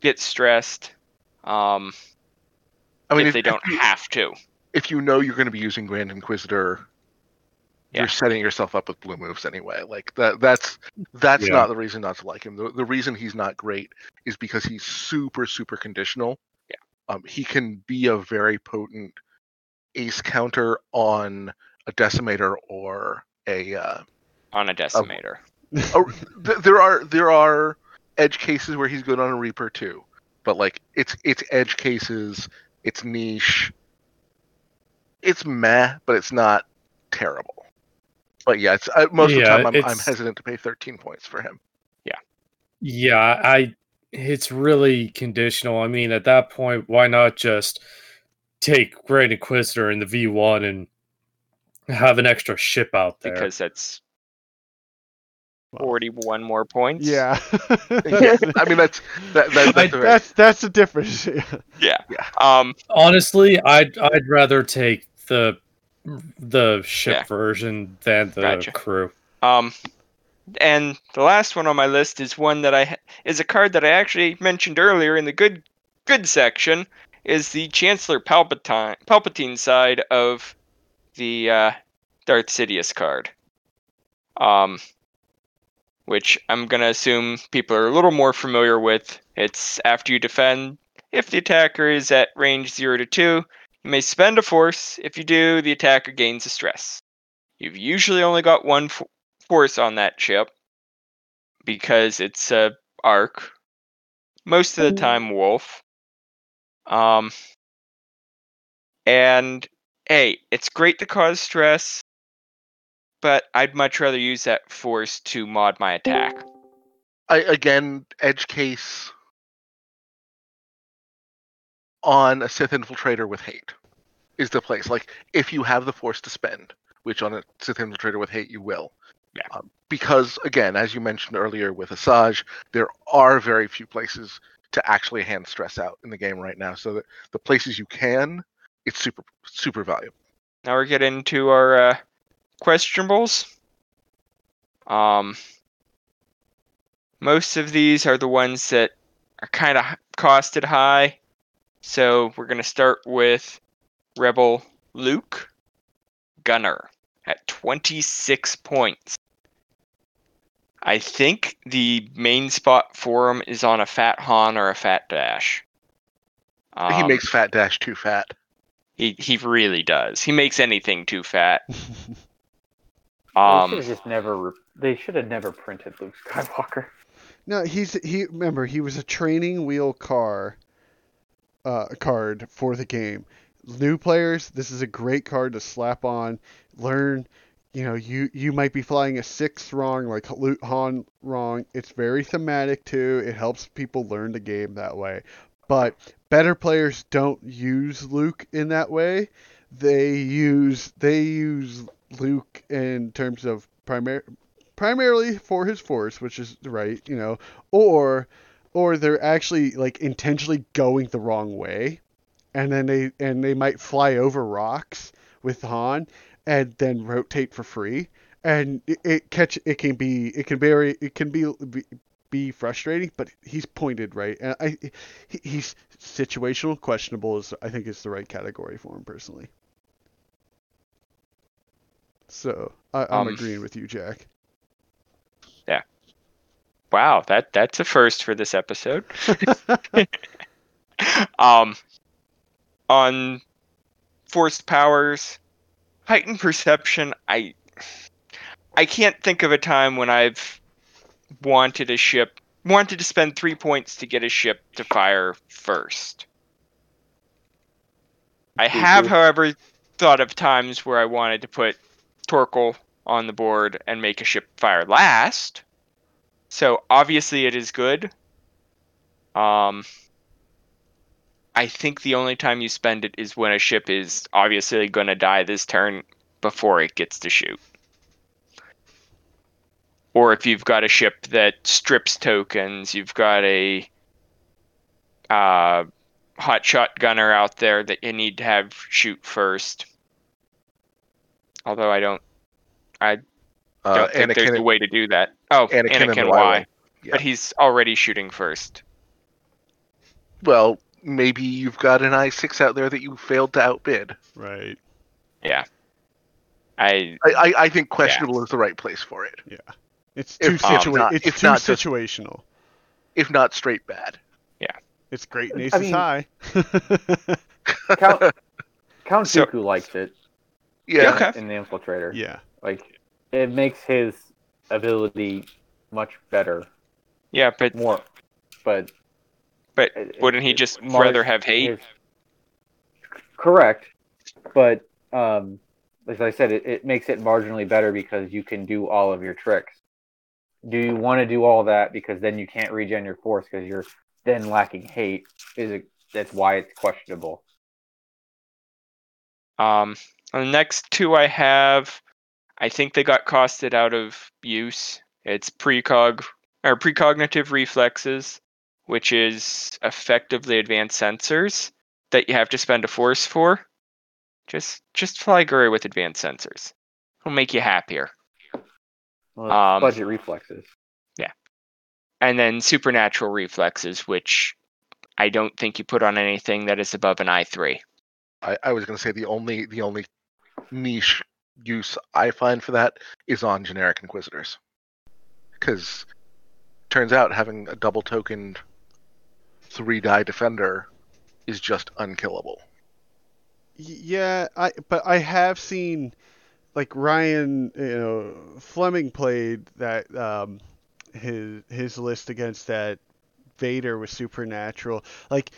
J: get stressed. Um,
F: I mean,
J: if
F: if,
J: they
F: if
J: don't
F: you-
J: have to.
F: if you know you're going to be using Grand Inquisitor,
J: Yeah.
F: you're setting yourself up with blue moves anyway. Like that. That's that's
I: Yeah.
F: not the reason not to like him. The, the reason he's not great is because he's super super conditional.
J: Yeah.
F: Um, he can be a very potent ace counter on a decimator or a. Uh,
J: on a decimator.
F: oh, th- there are there are edge cases where he's good on a Reaper too, but like it's it's edge cases. It's niche. It's meh, but it's not terrible. But yeah, it's uh, most of the time I'm, I'm hesitant to pay 13 points for him.
I: Yeah, Yeah, I it's really conditional. I mean, at that point, why not just take Grand Inquisitor in the V1 and have an extra ship out there?
J: because that's 41 more points.
G: Yeah. *laughs* *laughs*
F: Yeah, I mean that's that, that, that's, a very,
G: that's that's the difference. *laughs*
J: Yeah.
F: Yeah.
J: Um,
I: Honestly, I'd I'd rather take the the ship
J: Yeah.
I: version than the
J: Gotcha.
I: crew.
J: Um, and the last one on my list is one that I is a card that I actually mentioned earlier in the good good section is the Chancellor Palpatine Palpatine side of the uh, Darth Sidious card. Um, which I'm gonna assume people are a little more familiar with. It's after you defend. If the attacker is at range zero to two, you may spend a force. If you do, the attacker gains a stress. You've usually only got one f- force on that ship because it's a arc. Most of the time, wolf. Um, and hey, it's great to cause stress, but I'd much rather use that force to mod my attack.
F: I, again edge case on a Sith infiltrator with hate is the place. Like if you have the force to spend, which on a Sith infiltrator with hate you will.
J: Yeah.
F: Um, because again, as you mentioned earlier with Asajj, there are very few places to actually hand stress out in the game right now. So that the places you can, it's super super valuable.
J: Now we're getting into our uh, questionables. Um, most of these are the ones that are kind of costed high. So we're gonna start with Rebel Luke Gunner at 26 points. I think the main spot for him is on a Fat Han or a Fat Dash.
F: he
J: Um,
F: makes Fat Dash too fat.
J: he he really does. He makes anything too fat. *laughs*
H: they should
J: Um,
H: have just never. Re- they should have never printed Luke Skywalker.
G: no, he's he. Remember, he was a training wheel car. Uh, card for the game. New players, this is a great card to slap on. Learn, you know, you you might be flying a six wrong, like Luke Han wrong. It's very thematic too. It helps people learn the game that way. But better players don't use Luke in that way. They use they use Luke in terms of primary primarily for his force, which is right, you know, or or they're actually like intentionally going the wrong way, and then they and they might fly over rocks with Han, and then rotate for free, and it, it catch it can be it can very it can be, be be frustrating, but he's pointed right, and I he, he's situational, questionable is I think is the right category for him personally. So I, I'm
J: Um,
G: agreeing with you, Jack.
J: Wow, that that's a first for this episode. *laughs* *laughs* um, on forced powers, heightened perception. I I can't think of a time when I've wanted a ship wanted to spend three points to get a ship to fire first. I have, however, thought of times where I wanted to put Torkil on the board and make a ship fire last. So obviously it is good. Um I think the only time you spend it is when a ship is obviously going to die this turn before it gets to shoot. Or if you've got a ship that strips tokens, you've got a uh, hot shot gunner out there that you need to have shoot first. Although I don't, I
F: Uh,
J: don't think there's
F: Anakin,
J: a way to do that. Oh,
F: Anakin
J: Anakin,
F: and
J: Y.
F: Y. Yeah.
J: But he's already shooting first.
F: well, maybe you've got an i6 out there that you failed to outbid.
G: Right.
J: Yeah. I
F: I, I, I think questionable is the right place for it, Yeah.
G: It's too
F: If,
G: situa-
F: not-
G: It's
F: if
G: too
F: not just-
G: situational.
F: if not straight bad. Yeah.
G: It's great in
H: I
G: Aces
H: mean-
G: High. *laughs*
H: Count Count
J: So-
H: Dooku likes it
F: Yeah.
J: Okay.
H: in the Infiltrator.
G: yeah.
H: Like it makes his ability much better,
J: yeah, but
H: more. But
J: but
H: it-
J: wouldn't he just
H: Mars
J: rather have hate?
H: is- Correct, but um, as I said, it, it makes it marginally better because you can do all of your tricks. Do you want to do all that because then you can't regen your force because you're then lacking hate? Is it that's why it's questionable?
J: Um, the next two I have, I think they got costed out of use. It's precog or precognitive reflexes, which is effectively advanced sensors that you have to spend a force for. Just just fly Guri with advanced sensors. It'll make you happier.
H: Well,
J: Um,
H: budget reflexes. Yeah.
J: And then supernatural reflexes, which I don't think you put on anything that is above an I three.
F: I, I was going to say the only the only niche use I find for that is on generic inquisitors, because turns out having a double tokened three die defender is just unkillable.
G: Yeah, I but I have seen like Ryan, you know, Fleming played that um his his list against that Vader was supernatural. Like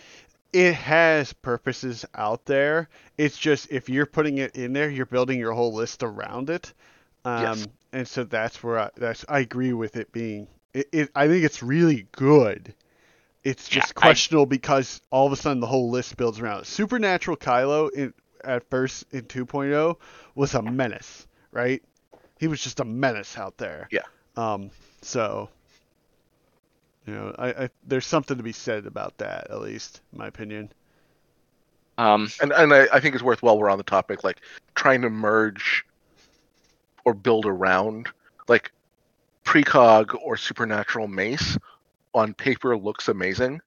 G: it has purposes out there. It's just if you're putting it in there, you're building your whole list around it. Um
F: Yes.
G: and so that's where I that's I agree with it being it, it I think it's really good. It's
J: Yeah,
G: just
J: I-
G: questionable because all of a sudden the whole list builds around it. Supernatural Kylo in, at first in 2.0 was a menace, right? He was just a menace out there.
F: Yeah.
G: Um. So, you know, I, I there's something to be said about that, at least, in my opinion.
J: Um,
F: And and I, I think it's worth while we're on the topic, like trying to merge or build around like precog or supernatural mace on paper looks amazing.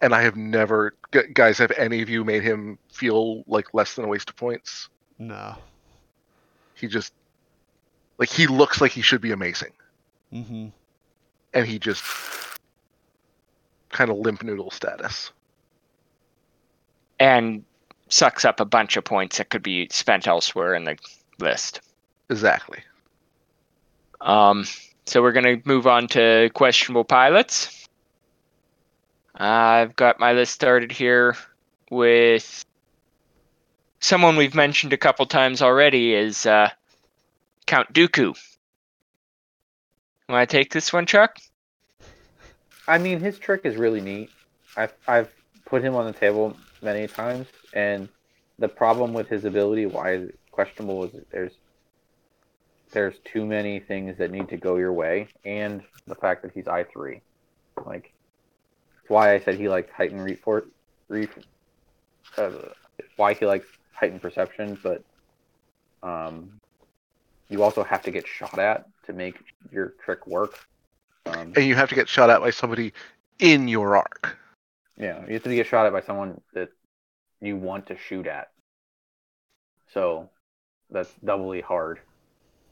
F: And I have never gu- guys have any of you made him feel like less than a waste of points?
G: No.
F: He just like he looks like he should be amazing.
G: Mm-hmm.
F: And he just kind of limp noodle status.
J: and sucks up a bunch of points that could be spent elsewhere in the list.
F: Exactly.
J: Um, so we're gonna move on to questionable pilots. I've got my list started here with someone we've mentioned a couple times already is uh, Count Dooku. Want to take this one, Chuck?
H: I mean, his trick is really neat. I've I've put him on the table many times, and the problem with his ability, why is it questionable, is there's there's too many things that need to go your way, and the fact that he's I three, like it's why I said he likes heightened report, re- uh, why he likes heightened perception, but um, you also have to get shot at to make your trick work. Um,
F: And you have to get shot at by somebody in your arc.
H: yeah, you have to get shot at by someone that you want to shoot at. So that's doubly hard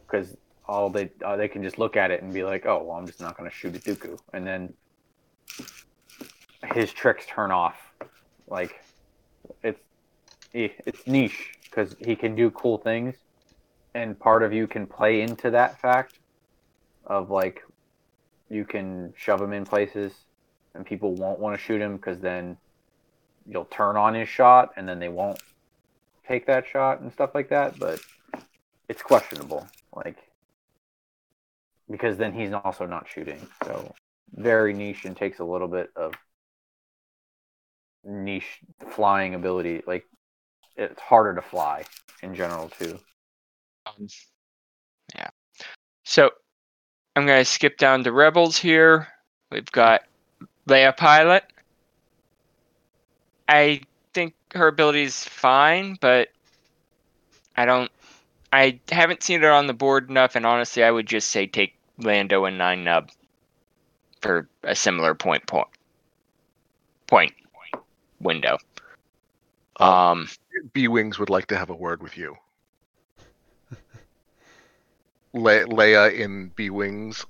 H: because all they uh, they can just look at it and be like, oh, well, I'm just not going to shoot at Dooku, and then his tricks turn off. Like it's it's niche because he can do cool things, and part of you can play into that fact of like you can shove him in places and people won't want to shoot him because then you'll turn on his shot and then they won't take that shot and stuff like that but it's questionable like because then he's also not shooting so very niche and takes a little bit of niche flying ability like it's harder to fly in general too
J: Um, yeah. So I'm gonna skip down to rebels here. We've got Leia Pilot. I think her ability is fine, but I don't. I haven't seen it on the board enough, and honestly, I would just say take Lando and Nien Nunb for a similar point point point window. Um,
F: B Wings would like to have a word with you. Le- Leia and B Wings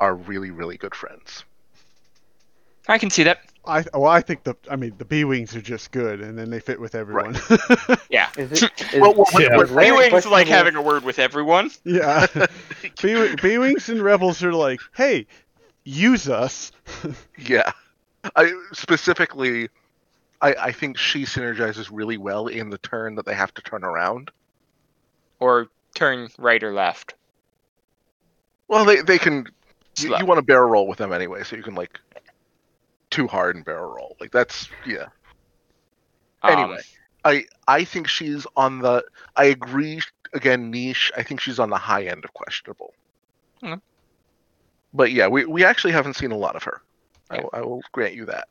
F: are really, really good friends.
J: I can see that.
G: I well, I think the I mean the B wings are just good, and then they fit with everyone. *laughs*
J: Yeah.
H: is it *laughs* is,
F: Well, well,
I: Yeah.
F: with-
H: is Leia
J: B-Wings like
H: questionable-
J: having a word with everyone.
G: yeah, *laughs* B B wings and rebels are like, hey, use us.
F: Yeah. I specifically I, I think she synergizes really well in the turn that they have to turn around.
J: Or turn right or left.
F: Well they they can you, you want to barrel roll with them anyway, so you can like too hard and barrel roll. Like that's yeah.
J: Um,
F: Anyway. I I think she's on the I agree again niche. I think she's on the high end of questionable.
J: Okay.
F: But yeah, we, we actually haven't seen a lot of her. I, will, I will grant you that.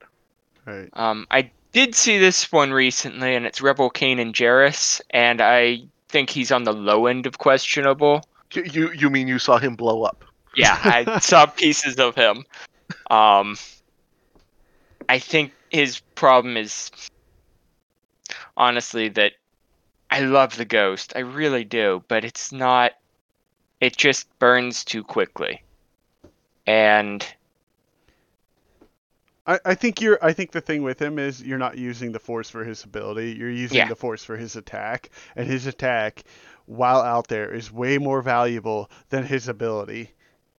G: Right.
J: Um, I did see this one recently, and it's Rebel Kanan Jarrus, and I think he's on the low end of questionable.
F: You you, you mean you saw him blow up?
J: Yeah, I *laughs* saw pieces of him. Um, I think his problem is honestly that I love the ghost. I really do, but it's not. It just burns too quickly, and
G: I, I think you're I think the thing with him is you're not using the force for his ability. You're using
J: Yeah.
G: the force for his attack, and his attack, while out there, is way more valuable than his ability.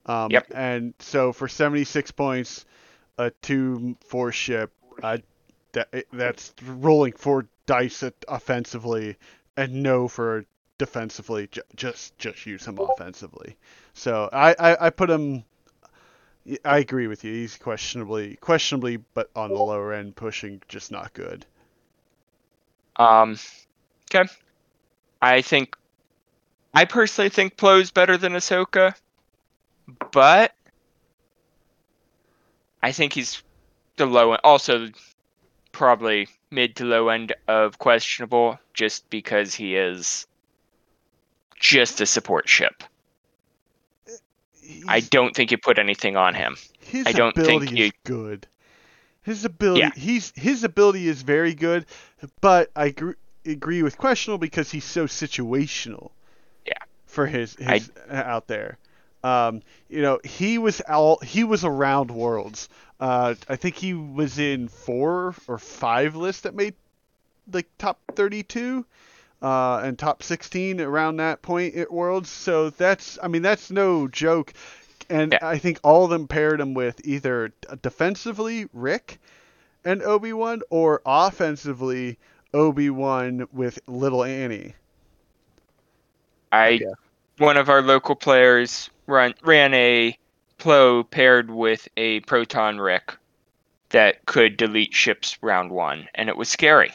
G: Um,
J: Yep.
G: And so for 76 points, a two force ship, uh, that that's rolling four dice at offensively, and no for defensively. J- just just use him offensively. So I, I, I put him. I agree with you. He's questionably questionably, but on the lower end, pushing just not good.
J: Um, okay. I think, I personally think Plo's better than Ahsoka, but I think he's the low end. Also, probably mid to low end of questionable, just because he is just a support ship. I don't think you put anything on him.
G: his
J: I don't think
G: ability
J: you-
G: is good. His ability,
J: Yeah.
G: he's his ability is very good, but I agree, agree with questionable because he's so situational.
J: Yeah.
G: For his
J: I-
G: his out there, um, you know, he was all he was around worlds. Uh, I think he was in four or five lists that made like top thirty-two. Uh, and top 16 around that point at Worlds. So that's, I mean, that's no joke. And
J: Yeah.
G: I think all of them paired him with either defensively Rick and Obi Wan, or offensively Obi Wan with Little Annie.
J: I
F: Yeah.
J: one of our local players run ran a Plo paired with a Proton Rick that could delete ships round one, and it was scary.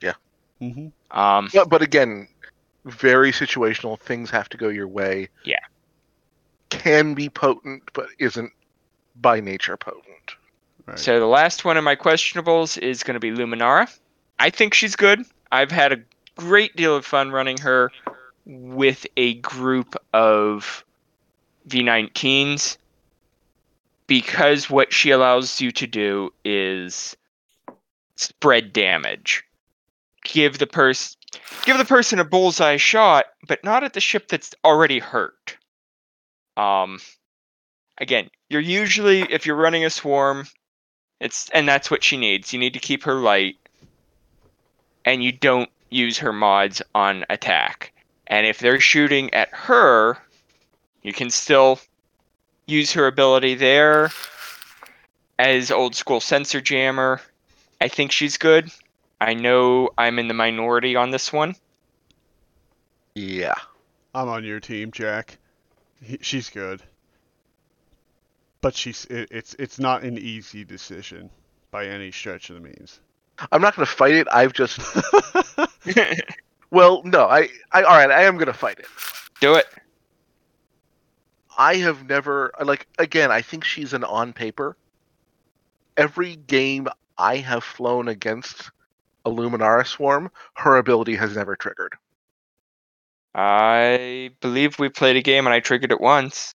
J: Yeah.
G: hmm
J: Um,
F: But, but again, very situational. Things have to go your way.
J: Yeah.
F: Can be potent, but isn't by nature potent.
G: Right.
J: So the last one of my questionables is going to be Luminara. I think she's good. I've had a great deal of fun running her with a group of V19s because what she allows you to do is spread damage. Give the person give the person a bullseye shot, but not at the ship that's already hurt. Um again, you're usually if you're running a swarm, it's and that's what she needs. You need to keep her light and you don't use her mods on attack. And if they're shooting at her, you can still use her ability there as old school sensor jammer. I think she's good. I know I'm in the minority on this one.
F: Yeah.
G: I'm on your team, Jack. He, she's good, but she's it, it's it's not an easy decision by any stretch of the means.
F: I'm not going to fight it. I've just. *laughs* *laughs* well, no. I, I. All right. I am going to fight it.
J: Do it.
F: I have never like again. I think she's an on paper. Every game I have flown against a Luminara swarm, her ability has never triggered.
J: I believe we played a game and I triggered it once.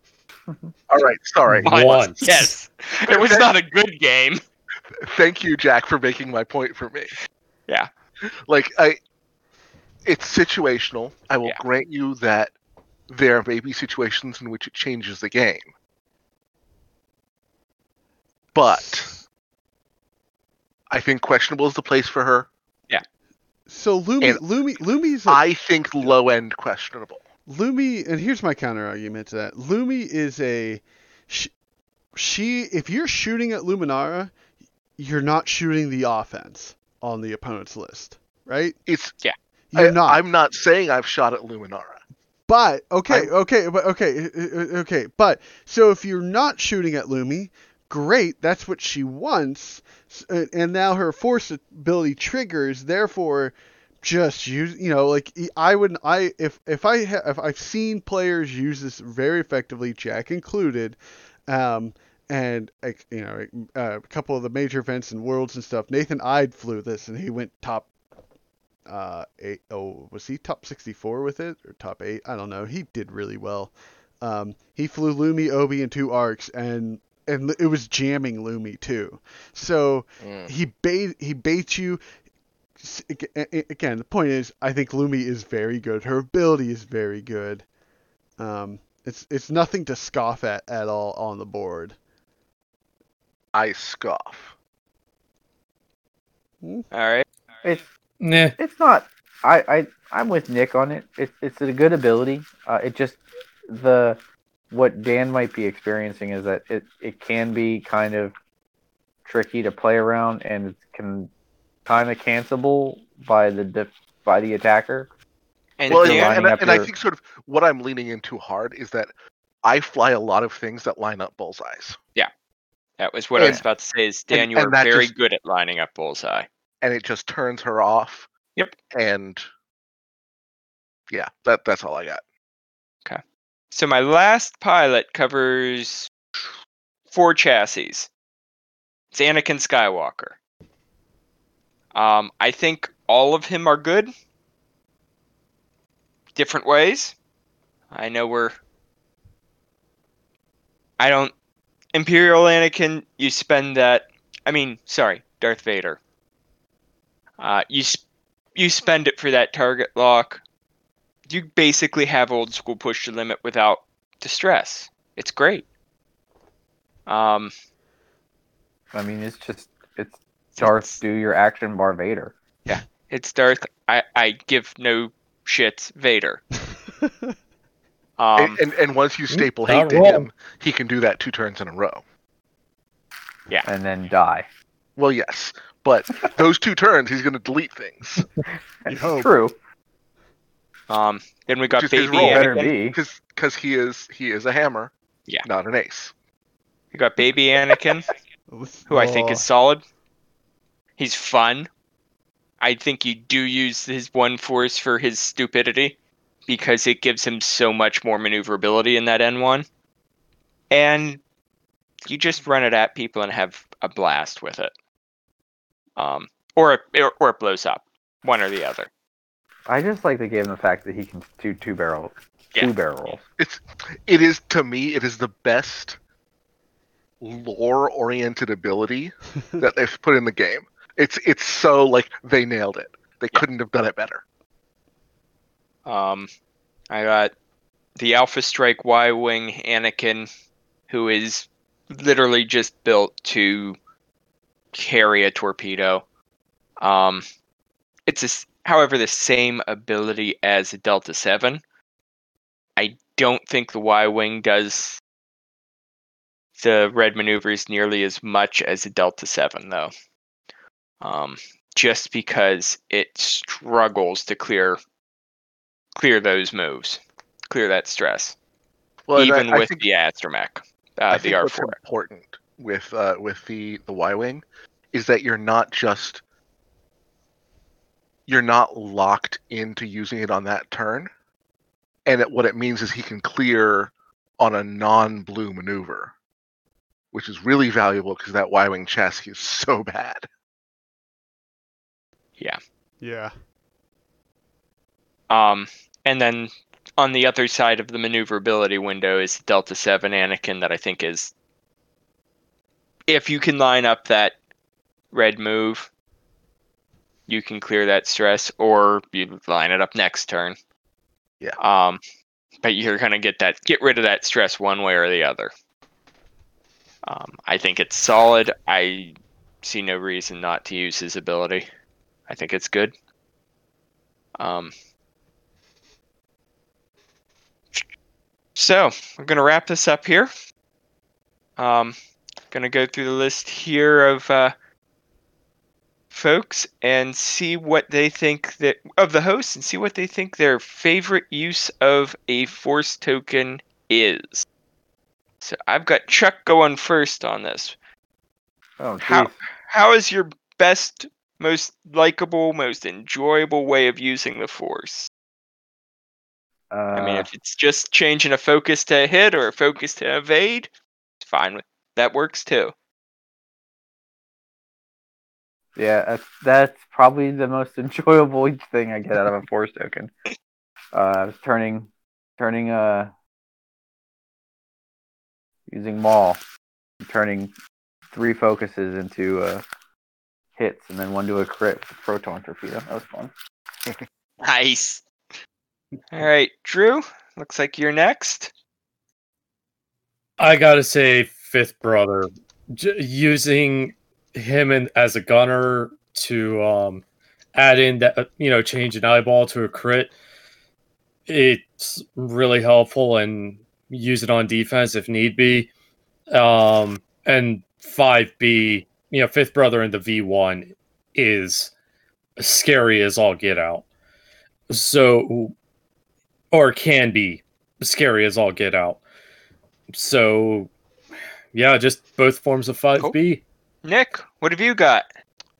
J: *laughs*
F: All right. Sorry.
I: Once.
J: Yes. *laughs* It was not a good game.
F: Thank you, Jack, for making my point for me.
J: Yeah.
F: Like I, it's situational. I will
J: Yeah.
F: grant you that there may be situations in which it changes the game, but I think questionable is the place for her. Yeah.
G: So Lumi,
F: And
G: Lumi, Lumi's a,
F: I think low end questionable.
G: Lumi, and here's my counter argument to that. Lumi is a she, she. If you're shooting at Luminara, you're not shooting the offense on the opponent's list, right?
F: It's
J: Yeah.
G: You're
F: I,
G: not.
F: I'm not saying I've shot at Luminara.
G: But okay,
F: I-
G: okay, but okay, uh, uh, okay. But so if you're not shooting at Lumi, great. That's what she wants, and now her force ability triggers. Therefore, just use. You know, like I wouldn't I if if I if I've seen players use this very effectively, Jack included. Um, and you know, uh, a couple of the major events and worlds and stuff. Nathan Ide flew this, and he went top uh eight oh was he top 64 with it or top eight i don't know he did really well um he flew lumi obi and two arcs and and it was jamming lumi too so he bait he baits you S- ag- a- a- again the point is i think lumi is very good her ability is very good um it's it's nothing to scoff at at all on the board
F: I scoff.
J: All right.
H: It's
I: Nah.
H: it's not. I I I'm with Nick on it. It's it's a good ability. Uh, it just the what Dan might be experiencing is that it it can be kind of tricky to play around and it can kind of cancelable by the def, by the attacker.
J: And
F: well,
H: Dan-
F: and, and,
H: up
F: and I think sort of what I'm leaning into hard is that I fly a lot of things that line up bullseyes, Yeah,
J: that was what I was about to say. Is Dan,
F: and-
J: you are
F: and that
J: very
F: just-
J: good at lining up bullseye.
F: and it just turns her off.
J: Yep.
F: And yeah, that that's all I got.
J: So my last pilot covers four chassis. It's Anakin Skywalker. Um, I think all of him are good. Different ways. I know we're. I don't. Imperial Anakin, you spend that. I mean, sorry, Darth Vader. Uh, you s- you spend it for that target lock you basically have old school push to limit without distress. It's great. Um,
H: I mean, it's just it's Darth do your action bar Vader.
J: Yeah, it's Darth. I, I give no shits. Vader. *laughs* Um,
F: and, and and once you staple hate to him, he can do that two turns in a row.
H: Yeah, and then die.
F: Well, yes, but those two turns, he's going to delete things. *laughs*
H: It's
G: hope.
H: true.
J: Um, then we got
F: Just his
J: baby
F: role.
H: Better
J: Anakin.
F: because he is he is a hammer,
J: Yeah.
F: not an ace.
J: We got baby Anakin, who I think is solid. He's fun. I think you do use his one force for his stupidity because it gives him so much more maneuverability in that N1. And you just run it at people and have a blast with it. Um, or or, or it blows up, one or the other.
H: I just like the game the fact that he can do two barrel,
J: Yeah.
H: two barrels.
F: It's it is to me it is the best lore oriented ability *laughs* that they've put in the game. It's it's so like they nailed it. They couldn't have done it better.
J: Um, I got the Alpha Strike Y Wing Anakin, who is literally just built to carry a torpedo. Um, it's a s however, the same ability as a Delta 7. I don't think the Y Wing does the red maneuvers nearly as much as a Delta 7, though. Um, just because it struggles to clear clear those moves, clear that stress,
F: Well, and I-
J: even
F: I
J: with
F: think-
J: the astromech, uh,
F: I
J: the
F: think what's
J: R4.
F: important with uh, with the the Y wing is that you're not just you're not locked into using it on that turn, and it, what it means is he can clear on a non-blue maneuver, which is really valuable because that Y wing chassis is *laughs* so bad.
J: Yeah.
G: Yeah.
J: Um, and then on the other side of the maneuverability window is Delta 7 Anakin that I think is if you can line up that red move, you can clear that stress, or you line it up next turn.
F: Yeah.
J: Um, but you're gonna get that get rid of that stress one way or the other. Um, I think it's solid. I see no reason not to use his ability. I think it's good. Um, so we're gonna wrap this up here. Um, gonna go through the list here of uh, folks and see what they think that of the hosts and see what they think their favorite use of a force token is. So I've got Chuck going first on this.
H: Oh,
J: How how is your best, most likable, most enjoyable way of using the force?
H: Uh,
J: I mean, if it's just changing a focus to a hit or a focus to evade, it's fine that works too.
H: Yeah, that's, that's probably the most *laughs* enjoyable thing I get out of a force token. Uh, I was turning, turning, uh, using Maul, turning three focuses into uh, hits, and then one to a crit with a proton torpedo. That was fun.
J: Nice. All right, Drew. Looks like you're next.
I: I gotta say, fifth brother, J- using him in, as a gunner to um, add in that you know change an eyeball to a crit. It's really helpful and use it on defense if need be. Um, and five B, you know, fifth brother in the V one is scary as all get out. So, or can be scary as all get out. So, yeah, just both forms of 5B.
J: Nick, what have you got?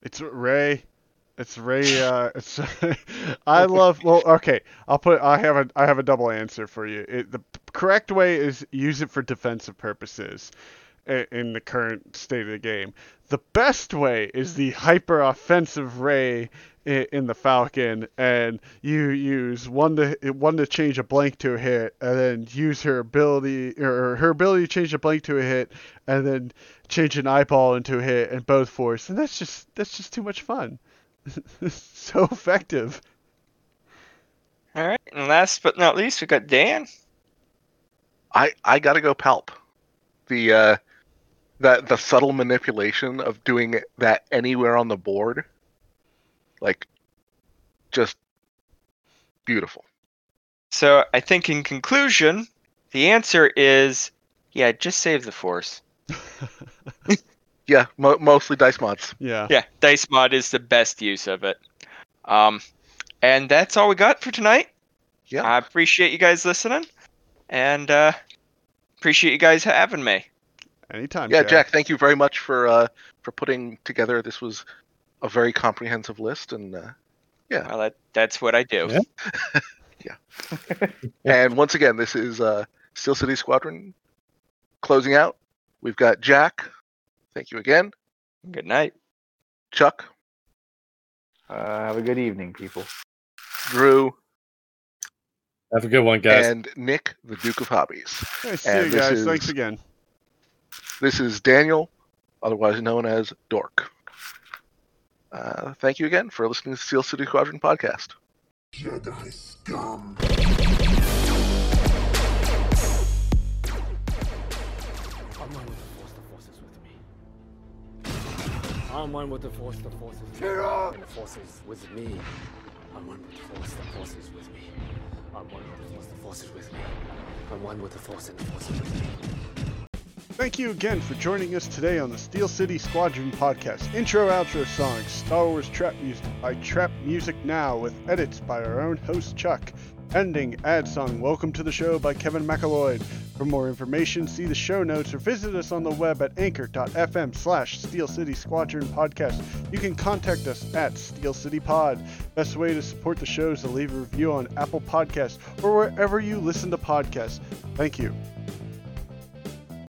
G: It's Rey. It's Rey. *laughs* Uh, it's. *laughs* I love. Well, okay. I'll put. I have a. I have a double answer for you. It, the correct way is use it for defensive purposes, in the current state of the game. The best way is the hyper offensive Rey in the Falcon, and you use one to one to change a blank to a hit, and then use her ability or her ability to change a blank to a hit, and then change an eyeball into a hit and both force, and that's just that's just too much fun. *laughs* so effective.
J: All right, and last but not least, we got Dan.
F: I I gotta go palp. The uh, that the subtle manipulation of doing that anywhere on the board, like, just beautiful.
J: So I think in conclusion, the answer is yeah, just save the force. *laughs*
F: Yeah, mo- mostly dice mods.
G: Yeah.
J: Yeah, dice mod is the best use of it. Um, and that's all we got for tonight.
F: Yeah.
J: I appreciate you guys listening, and uh, appreciate you guys having me.
G: Anytime.
F: Yeah, Jack, thank you very much for uh, for putting together. This was a very comprehensive list, and uh, yeah.
J: Well, that that's what I do. Yeah. *laughs* *laughs*
F: And once again, this is uh, Steel City Squadron closing out. We've got Jack. Thank you again.
J: Good night.
F: Chuck,
H: Uh, have a good evening, people.
F: Drew,
I: Have a good one, guys.
F: and Nick, the Duke of Hobbies.
G: Hey, see
F: And
G: you guys.
F: is-
G: Thanks again.
F: This is Daniel, otherwise known as Dork. Uh, thank you again for listening to Steel City Squadron podcast.
E: Jedi scum.
C: I'm one with the force, the force is with me. I'm one with the force, the force is with me. And the force is with me. I'm one with the force, the force is with me. I'm one with the force, the force is with me. I'm one with the force, and the force is with me.
G: Thank you again for joining us today on the Steel City Squadron podcast. Intro outro song, Star Wars Trap Music by Trap Music Now with edits by our own host Chuck. Ending ad song Welcome to the Show by Kevin MacLeod. For more information, see the show notes or visit us on the web at anchor.fm slash Steel City Squadron Podcast. You can contact us at Steel City Pod. Best way to support the show is to leave a review on Apple Podcasts or wherever you listen to podcasts. Thank you.